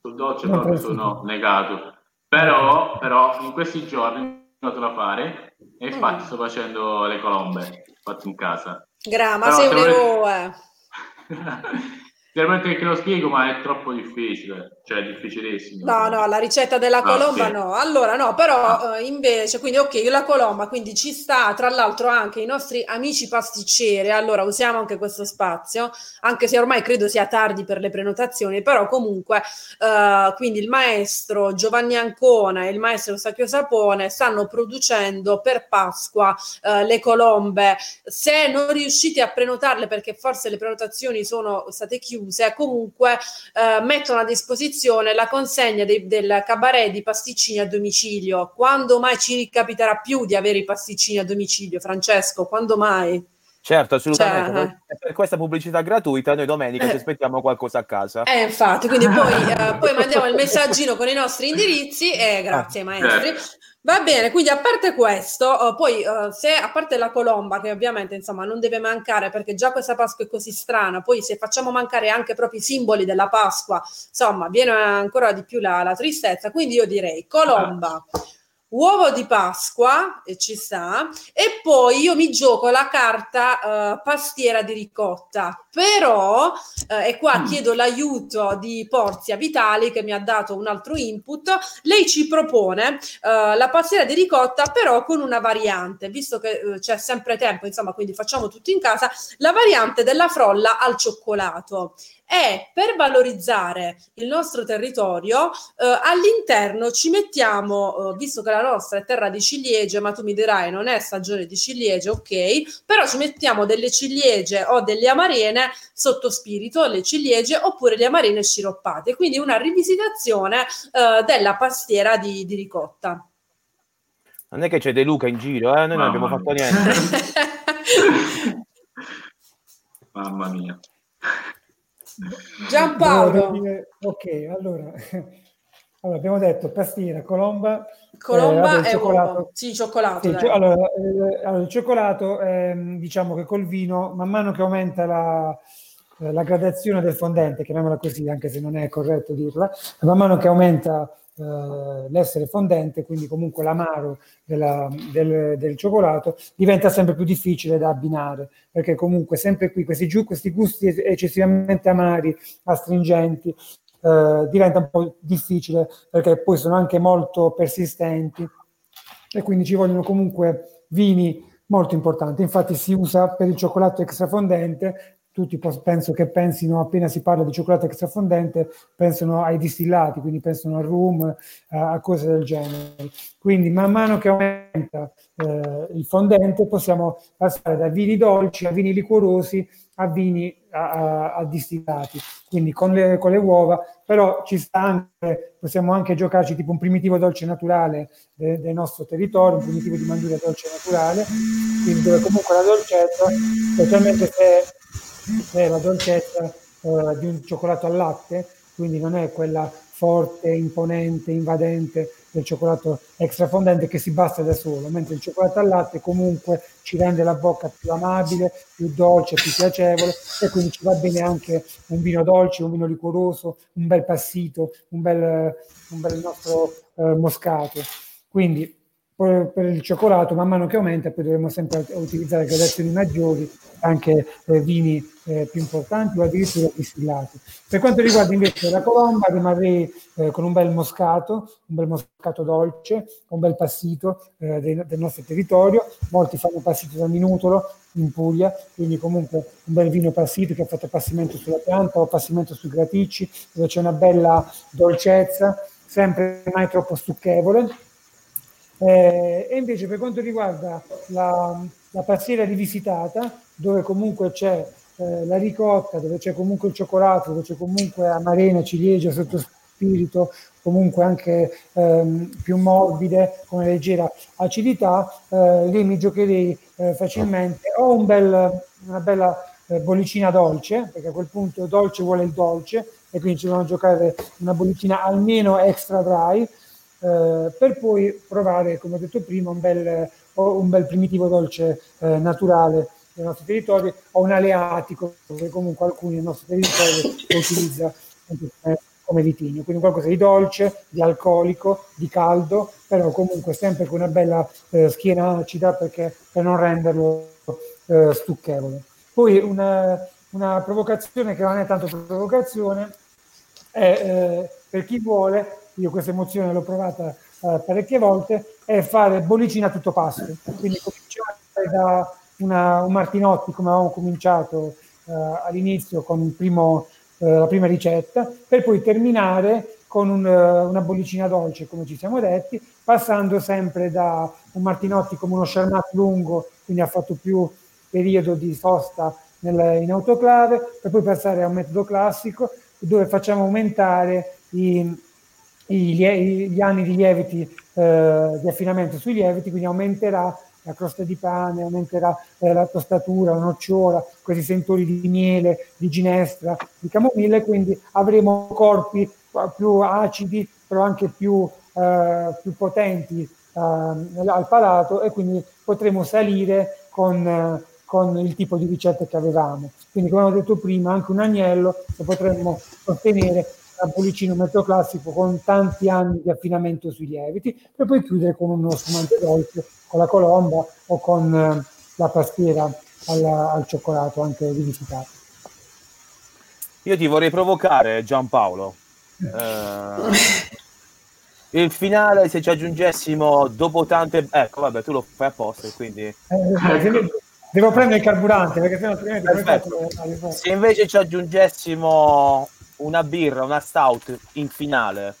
sul dolce proprio sono negato. Però, però in questi giorni da fare e mm. infatti mm. sto facendo le colombe fatte in casa. Grama, sei un eroe. Veramente che lo spiego, ma è troppo difficile, cioè difficilissimo. No, no, la ricetta della ah, colomba ah, sì. no. Allora no, però ah. eh, invece, quindi ok, la colomba, quindi ci sta, tra l'altro anche i nostri amici pasticceri, allora usiamo anche questo spazio, anche se ormai credo sia tardi per le prenotazioni, però comunque, eh, quindi il maestro Giovanni Ancona e il maestro Sacchio Sapone stanno producendo per Pasqua eh, le colombe. Se non riuscite a prenotarle perché forse le prenotazioni sono state chiuse, chiuse, comunque eh, mettono a disposizione la consegna dei, del cabaret di pasticcini a domicilio. Quando mai ci ricapiterà più di avere i pasticcini a domicilio, Francesco? Quando mai? Certo, assolutamente. Cioè, eh. per questa pubblicità gratuita noi domenica eh. ci aspettiamo qualcosa a casa. Eh, infatti, quindi poi, eh, poi mandiamo il messaggino con i nostri indirizzi e grazie ai maestri. Va bene, quindi a parte questo, uh, poi uh, se a parte la colomba, che ovviamente insomma non deve mancare perché già questa Pasqua è così strana, poi se facciamo mancare anche proprio i simboli della Pasqua, insomma, viene ancora di più la, la tristezza. Quindi io direi colomba. Ah uovo di Pasqua, e ci sta, e poi io mi gioco la carta uh, pastiera di ricotta, però, uh, e qua mm. chiedo l'aiuto di Porzia Vitali che mi ha dato un altro input, lei ci propone uh, la pastiera di ricotta però con una variante, visto che c'è sempre tempo, insomma, quindi facciamo tutto in casa, la variante della frolla al cioccolato e per valorizzare il nostro territorio eh, all'interno ci mettiamo, eh, visto che la nostra è terra di ciliegie, ma tu mi dirai non è stagione di ciliegie, ok, però ci mettiamo delle ciliegie o delle amarene sotto spirito, le ciliegie oppure le amarene sciroppate, quindi una rivisitazione eh, della pastiera di, di, ricotta. Non è che c'è De Luca in giro, eh? noi non abbiamo fatto niente. Mamma mia. Giampaolo. ok, allora, allora, abbiamo detto pastiera, colomba. Colomba eh, e cioccolato. Sì, cioccolato. Sì, allora, eh, allora, il cioccolato, eh, diciamo che col vino, man mano che aumenta la, la gradazione del fondente, chiamiamola così, anche se non è corretto dirla, man mano che aumenta eh, l'essere fondente, quindi comunque l'amaro della, del, del, cioccolato, diventa sempre più difficile da abbinare, perché comunque sempre qui questi, questi gusti eccessivamente amari, astringenti, eh, diventa un po' difficile perché poi sono anche molto persistenti e quindi ci vogliono comunque vini molto importanti. Infatti si usa per il cioccolato extrafondente tutti penso che pensino, appena si parla di cioccolato extrafondente, pensano ai distillati, quindi pensano al rum, a, cose del genere. Quindi man mano che aumenta eh, il fondente possiamo passare da vini dolci a vini liquorosi a vini a, a, a distillati, quindi con le, con le, uova, però ci sta anche, possiamo anche giocarci tipo un primitivo dolce naturale de, del nostro territorio, un primitivo di manduria dolce naturale, quindi dove comunque la dolcezza, specialmente se è la dolcezza eh, di un cioccolato al latte, quindi non è quella forte, imponente, invadente del cioccolato extra fondente che si basta da solo, mentre il cioccolato al latte comunque ci rende la bocca più amabile, più dolce, più piacevole e quindi ci va bene anche un vino dolce, un vino liquoroso, un bel passito, un bel, un bel nostro eh, moscato. Quindi per il cioccolato, man mano che aumenta, poi dovremo sempre utilizzare gradazioni maggiori, anche eh, vini eh, più importanti o addirittura distillati. Per quanto riguarda invece la colomba, rimarrei eh, con un bel moscato, un bel moscato dolce, un bel passito eh, del, del, nostro territorio. Molti fanno passito da minutolo in Puglia, quindi comunque un bel vino passito che ha fatto passimento sulla pianta o passimento sui graticci, dove c'è una bella dolcezza, sempre mai troppo stucchevole eh, e invece per quanto riguarda la, la pastiera rivisitata, dove comunque c'è eh, la ricotta, dove c'è comunque il cioccolato, dove c'è comunque amarena, ciliegia, sottospirito, comunque anche ehm, più morbide, come leggera acidità, eh, lì mi giocherei eh, facilmente. O un bel, una bella eh, bollicina dolce, perché a quel punto dolce vuole il dolce, e quindi ci dobbiamo giocare una bollicina almeno extra dry, eh, per poi provare, come ho detto prima, un bel, un bel primitivo dolce naturale nei nostri territori o un aleatico, che comunque alcuni nel nostro territorio lo utilizzano come vitigno, quindi qualcosa di dolce, di alcolico, di caldo, però comunque sempre con una bella eh, schiena acida perché, per non renderlo eh, stucchevole. Poi una, una, provocazione che non è tanto provocazione è eh, per chi vuole io questa emozione l'ho provata uh, parecchie volte, è fare bollicina a tutto pasto. Quindi cominciare da una, un Martinotti come avevamo cominciato uh, all'inizio con primo, uh, la prima ricetta, per poi terminare con un, una bollicina dolce, come ci siamo detti, passando sempre da un Martinotti come uno Charmat lungo, quindi ha fatto più periodo di sosta nel, in autoclave, per poi passare a un metodo classico dove facciamo aumentare i, gli, gli anni di lieviti, eh, di affinamento sui lieviti, quindi aumenterà la crosta di pane, aumenterà eh, la tostatura, la nocciola, questi sentori di miele, di ginestra, di camomille, quindi avremo corpi più acidi, però anche più, eh, più potenti eh, al palato e quindi potremo salire con, con il tipo di ricette che avevamo. Quindi come ho detto prima, anche un agnello lo potremmo ottenere a bollicino mezzo classico con tanti anni di affinamento sui lieviti per poi chiudere con uno spumante dolce con la colomba o con eh, la pastiera alla, al cioccolato anche rivisitato. Io ti vorrei provocare Giampaolo. Eh, il finale se ci aggiungessimo dopo tante... Ecco, vabbè, tu lo fai apposta, quindi... Eh, devo prendere il carburante perché sennò altrimenti... Se invece ci aggiungessimo una birra, una stout in finale.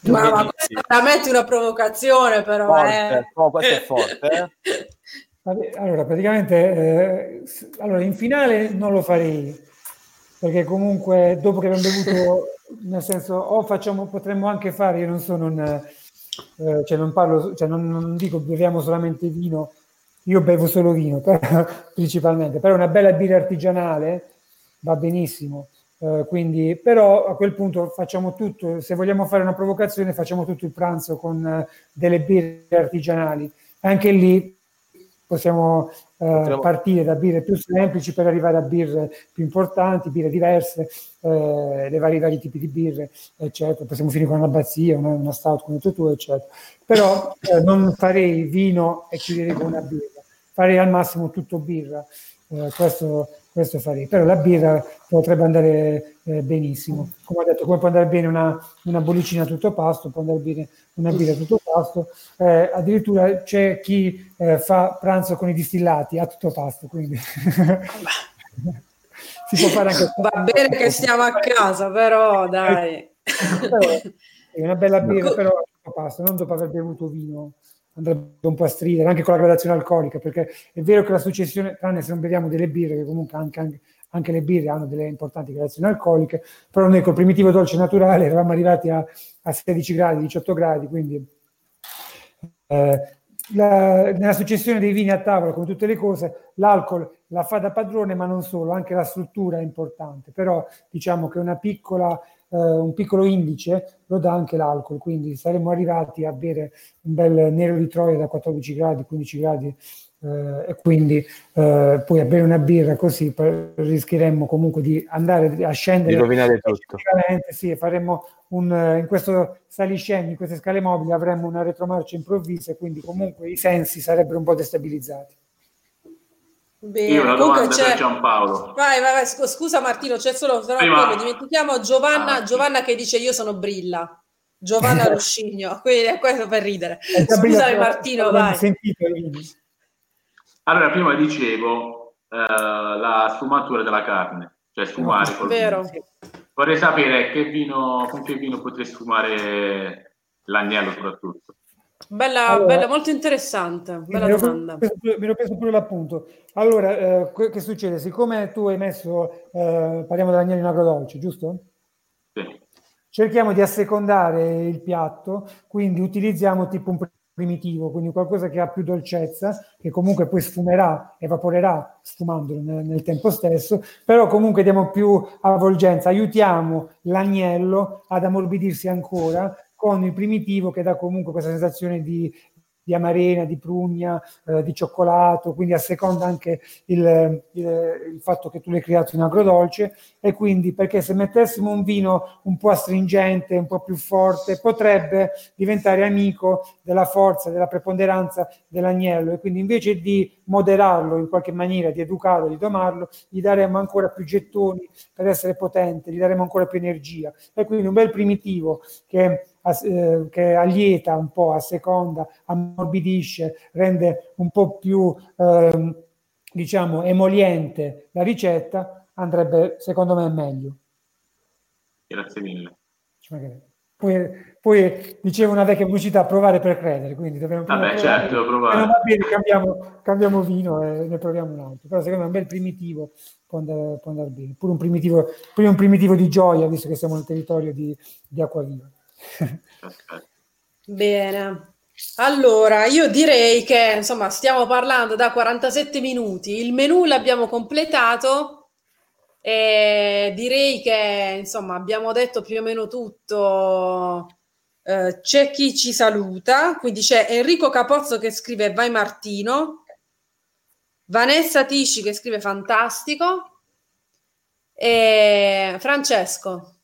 Ma, ma questa è veramente una provocazione, però. Forte, eh. oh, questo è forte. Eh? Allora, praticamente, eh, allora, in finale non lo farei, perché comunque dopo che abbiamo bevuto, nel senso, o facciamo, potremmo anche fare, io non so, non, eh, cioè non parlo, cioè non, non dico beviamo solamente vino, io bevo solo vino, però, principalmente, però una bella birra artigianale va benissimo. Uh, quindi, però a quel punto facciamo tutto, se vogliamo fare una provocazione, facciamo tutto il pranzo con uh, delle birre artigianali. Anche lì possiamo uh, partire da birre più semplici per arrivare a birre più importanti, birre diverse, le vari, vari tipi di birre, eccetera. Possiamo finire con una bazzia, una, una stout come tu, eccetera. Però non farei vino e chiuderei con una birra, farei al massimo tutto birra. questo questo farei. Però la birra potrebbe andare eh, benissimo. Come ho detto, come può andare bene una, una bollicina a tutto pasto, può andare bene una birra a tutto pasto. Eh, addirittura c'è chi eh, fa pranzo con i distillati a tutto pasto, quindi si può fare anche... Va bene che stiamo a casa, però dai. è una bella birra, però basta, non dopo aver bevuto vino andrebbe un po' a stridere anche con la gradazione alcolica, perché è vero che la successione, tranne se non beviamo delle birre, che comunque anche, anche, anche le birre hanno delle importanti gradazioni alcoliche, però noi col primitivo dolce naturale eravamo arrivati a, a 16 gradi, 18 gradi, quindi eh, la, nella successione dei vini a tavola, come tutte le cose, l'alcol la fa da padrone, ma non solo, anche la struttura è importante, però diciamo che una piccola eh, un piccolo indice lo dà anche l'alcol, quindi saremmo arrivati a bere un bel nero di Troia da 14 gradi, 15 gradi eh, e quindi eh, poi a bere una birra così rischieremmo comunque di andare a scendere. Di rovinare tutto. Sì, faremmo un, in questo saliscendi, in queste scale mobili avremmo una retromarcia improvvisa e quindi comunque i sensi sarebbero un po' destabilizzati Bene. Io una domanda c'è... per Giampaolo. Vai, vai, vai, scusa Martino, c'è solo però Prima... dimentichiamo Giovanna, ah, Giovanna che dice io sono Brilla. Giovanna Ruscigno, quindi è questo per ridere. Scusami Martino, vai. Allora, prima dicevo uh, la sfumatura della carne, cioè sfumare. No, vero. Vorrei sapere che vino, con che vino potrei sfumare l'agnello soprattutto. Bella, allora, bella, molto interessante, bella mi domanda. Preso, mi ero preso pure l'appunto. Allora, eh, che succede? Siccome tu hai messo, eh, parliamo dell'agnello in agrodolce, giusto? Sì. Cerchiamo di assecondare il piatto, quindi utilizziamo tipo un primitivo, quindi qualcosa che ha più dolcezza, che comunque poi sfumerà, evaporerà sfumandolo nel, nel tempo stesso, però comunque diamo più avvolgenza, aiutiamo l'agnello ad ammorbidirsi ancora con il primitivo che dà comunque questa sensazione di, di amarena, di prugna, eh, di cioccolato, quindi a seconda anche il, il, il, fatto che tu l'hai creato in agrodolce. E quindi perché se mettessimo un vino un po' astringente, un po' più forte, potrebbe diventare amico della forza, della preponderanza dell'agnello. E quindi invece di moderarlo in qualche maniera, di educarlo, di domarlo, gli daremo ancora più gettoni per essere potente, gli daremo ancora più energia. E quindi un bel primitivo che eh, che allieta un po' a seconda, ammorbidisce, rende un po' più, eh, diciamo, emoliente la ricetta, andrebbe secondo me meglio. Grazie mille. Poi, poi diceva una vecchia pubblicità provare per credere, quindi dobbiamo Vabbè, provare. certo, provare. non va bene, cambiamo, cambiamo, vino e ne proviamo un altro. Però secondo me un bel primitivo può andare, può andare bene. Pure un primitivo, pure un primitivo di gioia, visto che siamo nel territorio di, di Acquaviva. Bene. Allora, io direi che insomma stiamo parlando da 47 minuti, il menù l'abbiamo completato e direi che insomma abbiamo detto più o meno tutto. Eh, c'è chi ci saluta, quindi c'è Enrico Capozzo che scrive Vai Martino, Vanessa Tisci che scrive Fantastico e Francesco.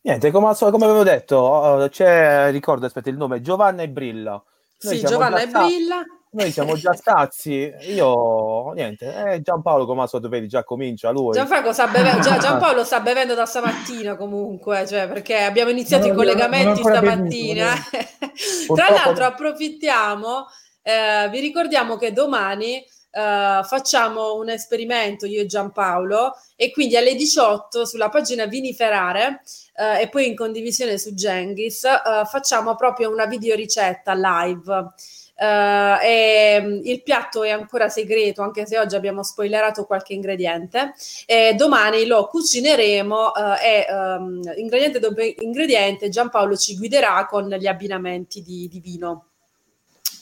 Niente, come, come avevo detto, oh, c'è, ricordo, aspetta il nome, Giovanna e Brilla. Noi sì, Giovanna e Brilla. Noi siamo già stazzi, io niente, eh, Giampaolo come al solito vedi già comincia lui. Gianfranco sta bevendo, già, Giampaolo sta bevendo da stamattina comunque, cioè, perché abbiamo iniziato no, i collegamenti stamattina. Bevuto, Tra l'altro approfittiamo, eh, vi ricordiamo che domani Uh, facciamo un esperimento io e Giampaolo e quindi alle 18 sulla pagina Viniferare uh, e poi in condivisione su Genghis uh, facciamo proprio una videoricetta live. E, um, il piatto è ancora segreto, anche se oggi abbiamo spoilerato qualche ingrediente. E domani lo cucineremo e um, ingrediente dopo ingrediente Giampaolo ci guiderà con gli abbinamenti di, di vino.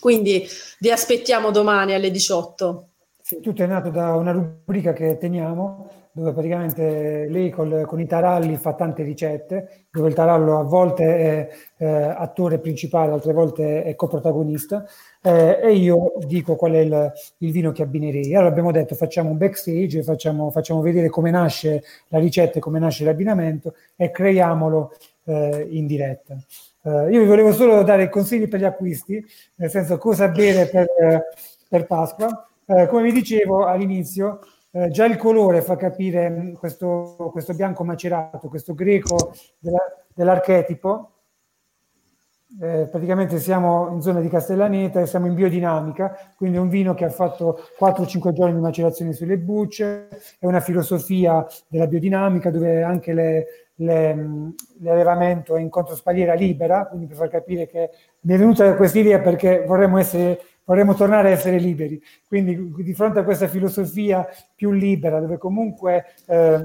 Quindi vi aspettiamo domani alle 18. Sì, tutto è nato da una rubrica che teniamo dove praticamente lei col, con i taralli fa tante ricette, dove il tarallo a volte è eh, attore principale, altre volte è coprotagonista, eh, e io dico qual è il, il, vino che abbinerei. Allora abbiamo detto facciamo un backstage, facciamo, facciamo vedere come nasce la ricetta e come nasce l'abbinamento e creiamolo eh, in diretta. Uh, io vi volevo solo dare consigli per gli acquisti, nel senso cosa bere per, per Pasqua. Uh, come vi dicevo all'inizio, uh, già il colore fa capire mm, questo, questo bianco macerato, questo greco della, dell'archetipo. eh, praticamente siamo in zona di Castellaneta e siamo in biodinamica, quindi un vino che ha fatto 4-5 giorni di macerazione sulle bucce, è una filosofia della biodinamica dove anche le, le, l'allevamento in controspaliera libera, quindi per far capire che mi è venuta questa idea perché vorremmo, essere, vorremmo tornare a essere liberi. Quindi di fronte a questa filosofia più libera, dove comunque eh,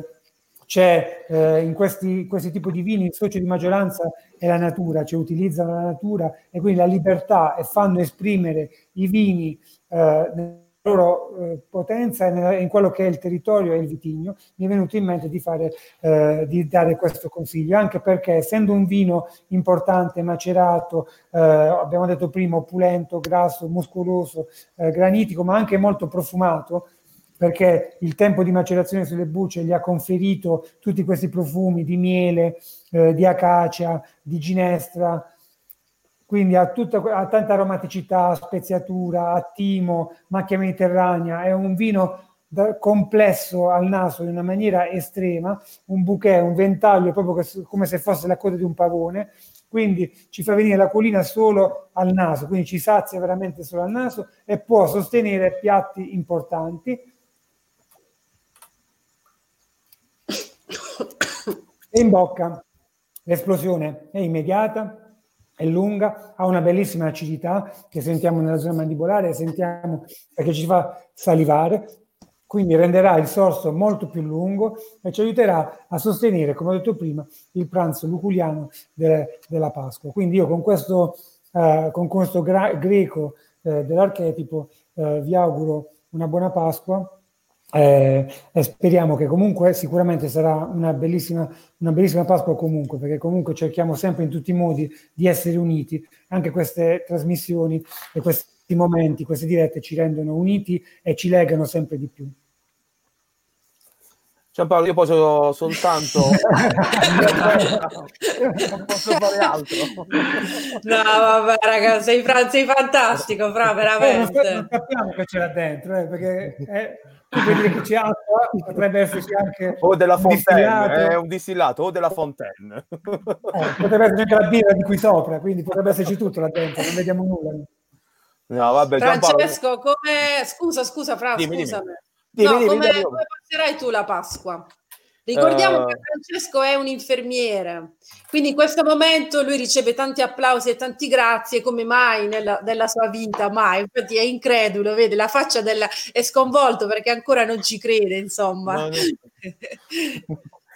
c'è eh, in questi, questi tipi di vini il socio di maggioranza è la natura, cioè utilizzano la natura e quindi la libertà e fanno esprimere i vini eh, loro eh, potenza e in quello che è il territorio e il vitigno, mi è venuto in mente di, fare, eh, di dare questo consiglio, anche perché essendo un vino importante, macerato, eh, abbiamo detto prima, opulento, grasso, muscoloso, eh, granitico, ma anche molto profumato, perché il tempo di macerazione sulle bucce gli ha conferito tutti questi profumi di miele, eh, di acacia, di ginestra, quindi ha, tutta, ha tanta aromaticità, speziatura, attimo, macchia mediterranea, è un vino complesso al naso in una maniera estrema, un bouquet, un ventaglio proprio come se fosse la coda di un pavone, quindi ci fa venire la colina solo al naso, quindi ci sazia veramente solo al naso e può sostenere piatti importanti. E in bocca. L'esplosione è immediata, è lunga, ha una bellissima acidità che sentiamo nella zona mandibolare, sentiamo perché ci fa salivare, quindi renderà il sorso molto più lungo e ci aiuterà a sostenere, come ho detto prima, il pranzo luculiano de, della Pasqua. Quindi io con questo, eh, con questo gra- greco eh, dell'archetipo eh, vi auguro una buona Pasqua eh, e speriamo che comunque sicuramente sarà una bellissima, una bellissima Pasqua comunque, perché comunque cerchiamo sempre in tutti i modi di essere uniti. Anche queste trasmissioni e questi momenti, queste dirette ci rendono uniti e ci legano sempre di più. Giampaolo, io posso soltanto non posso fare altro. No, vabbè, ragazzi, sei, sei fantastico, Fra, veramente. Non sappiamo che là dentro, eh, perché è, dire che c'è acqua, potrebbe esserci anche o della fontaine, è un distillato o della fontaine. Eh, potrebbe esserci anche la birra di qui sopra, quindi potrebbe esserci tutto là dentro, non vediamo nulla. No, vabbè, Francesco, come... scusa, scusa, Fra, dimmi, scusami. Dimmi. No, dimmi, come, dimmi, come passerai tu la Pasqua? Ricordiamo uh, che Francesco è un infermiere, quindi in questo momento lui riceve tanti applausi e tanti grazie, come mai nella, nella sua vita, mai. Infatti è incredulo, vede la faccia della, è sconvolto perché ancora non ci crede, insomma.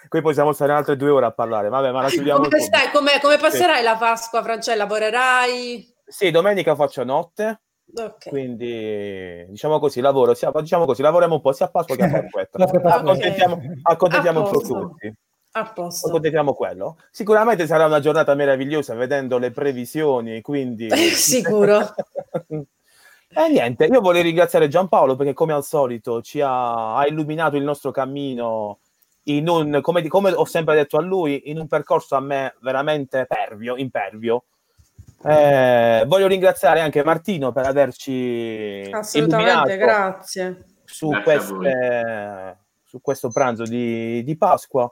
Qui possiamo stare altre due ore a parlare, vabbè, ma la chiudiamo. Come, stai, come, come passerai sì. la Pasqua, Francesco? Lavorerai? Sì, domenica faccio notte Okay. Quindi diciamo così, lavoro, sia, diciamo così, lavoriamo un po' sia a Pasqua che a Pasquetta. accontentiamo, accontentiamo un po' tutti. A posto. Accontentiamo quello. Sicuramente sarà una giornata meravigliosa vedendo le previsioni, quindi... Sicuro. E niente, io vorrei ringraziare Giampaolo perché come al solito ci ha, ha illuminato il nostro cammino in un, come, come, ho sempre detto a lui, in un percorso a me veramente pervio, impervio eh, voglio ringraziare anche Martino per averci assolutamente grazie su, queste, su questo pranzo di, di Pasqua.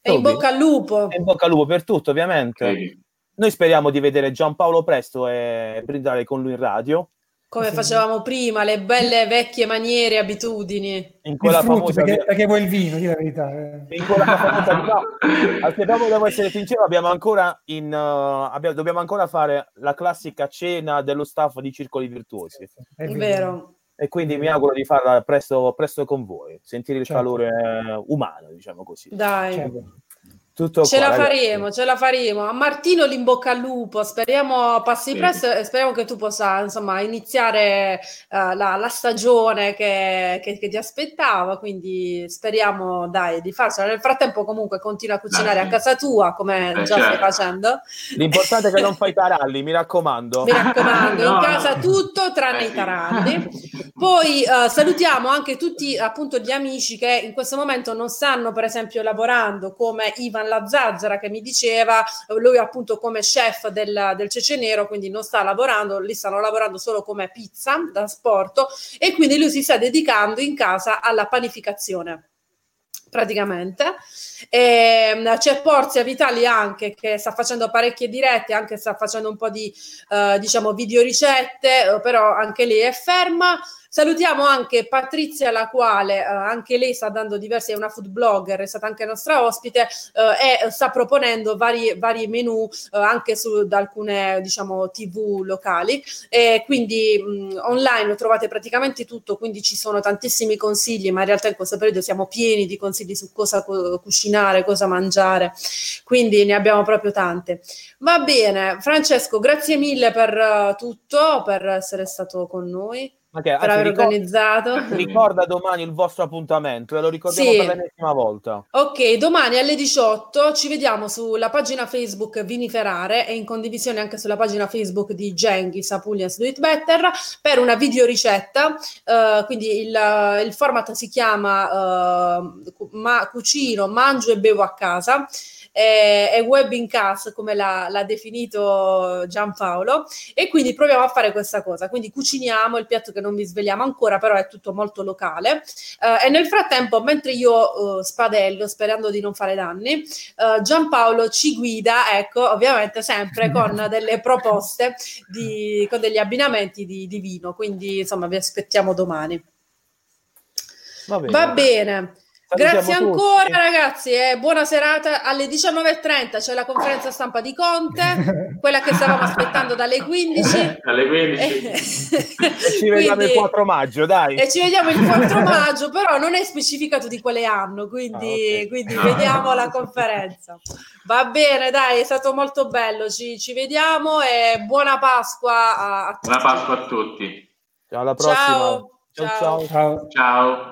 E in bocca al lupo. E in bocca al lupo per tutto, ovviamente. Sì. Noi speriamo di vedere Giampaolo presto e brindare con lui in radio come facevamo prima, le belle vecchie maniere, abitudini. In quella frutti, famosa perché, perché, vuoi il vino, di la verità. Eh. In quella famosa no, devo essere sincero, abbiamo ancora in, uh, abbiamo, dobbiamo ancora fare la classica cena dello staff di Circoli Virtuosi. È vero. E quindi mi auguro di farla presto, presto con voi, sentire il certo. calore umano, diciamo così. Dai. Certo. Tutto ce qua, la ragazzi. faremo, ce la faremo. A Martino l'inbocca al lupo, speriamo passi sì. presto e speriamo che tu possa insomma iniziare uh, la, la, stagione che, che, che, ti aspettava, quindi speriamo dai di farcela. Nel frattempo comunque continua a cucinare dai. a casa tua come eh, già certo. stai facendo. L'importante è che non fai taralli, mi raccomando. Mi raccomando, no. in casa tutto tranne eh, i taralli. Poi uh, salutiamo anche tutti appunto gli amici che in questo momento non stanno per esempio lavorando come Ivan Ivan La che mi diceva, lui appunto come chef del, del Cece quindi non sta lavorando, lì stanno lavorando solo come pizza da sport e quindi lui si sta dedicando in casa alla panificazione praticamente. E, ehm, c'è Porzia Vitali anche che sta facendo parecchie dirette, anche sta facendo un po' di uh, diciamo video ricette, però anche lei è ferma. Salutiamo anche Patrizia, la quale eh, anche lei sta dando diversi, è una food blogger, è stata anche nostra ospite eh, e sta proponendo vari, vari menu eh, anche su da alcune diciamo tv locali e quindi mh, online lo trovate praticamente tutto, quindi ci sono tantissimi consigli, ma in realtà in questo periodo siamo pieni di consigli su cosa cu- cucinare, cosa mangiare, quindi ne abbiamo proprio tante. Va bene, Francesco, grazie mille per uh, tutto, per essere stato con noi. Okay, per aver ricorda, organizzato. Ricorda domani il vostro appuntamento e lo ricordiamo sì. per l'ennesima volta. Ok, domani alle 18 ci vediamo sulla pagina Facebook Viniferare e in condivisione anche sulla pagina Facebook di Genghis Apulians Do It Better per una video ricetta. Uh, quindi il, il, format si chiama uh, ma, Cucino, mangio e bevo a casa è, è webbing cast come l'ha, l'ha, definito Giampaolo e quindi proviamo a fare questa cosa quindi cuciniamo il piatto che non vi svegliamo ancora però è tutto molto locale uh, e nel frattempo mentre io uh, spadello sperando di non fare danni uh, Giampaolo ci guida ecco ovviamente sempre con delle proposte di, con degli abbinamenti di, di vino quindi insomma vi aspettiamo domani Va bene. Va bene. Grazie ancora tutti. ragazzi e buona serata. Alle 19.30 c'è la conferenza stampa di Conte, quella che stavamo aspettando dalle 15. Alle 15. e ci vediamo quindi, il 4 maggio, dai. E ci vediamo il 4 maggio, però non è specificato di quale anno, quindi, ah, okay. quindi vediamo la conferenza. Va bene, dai, è stato molto bello. Ci, ci vediamo e buona Pasqua a, a tutti. Buona Pasqua a tutti. Ciao, alla prossima. ciao. ciao. ciao. ciao.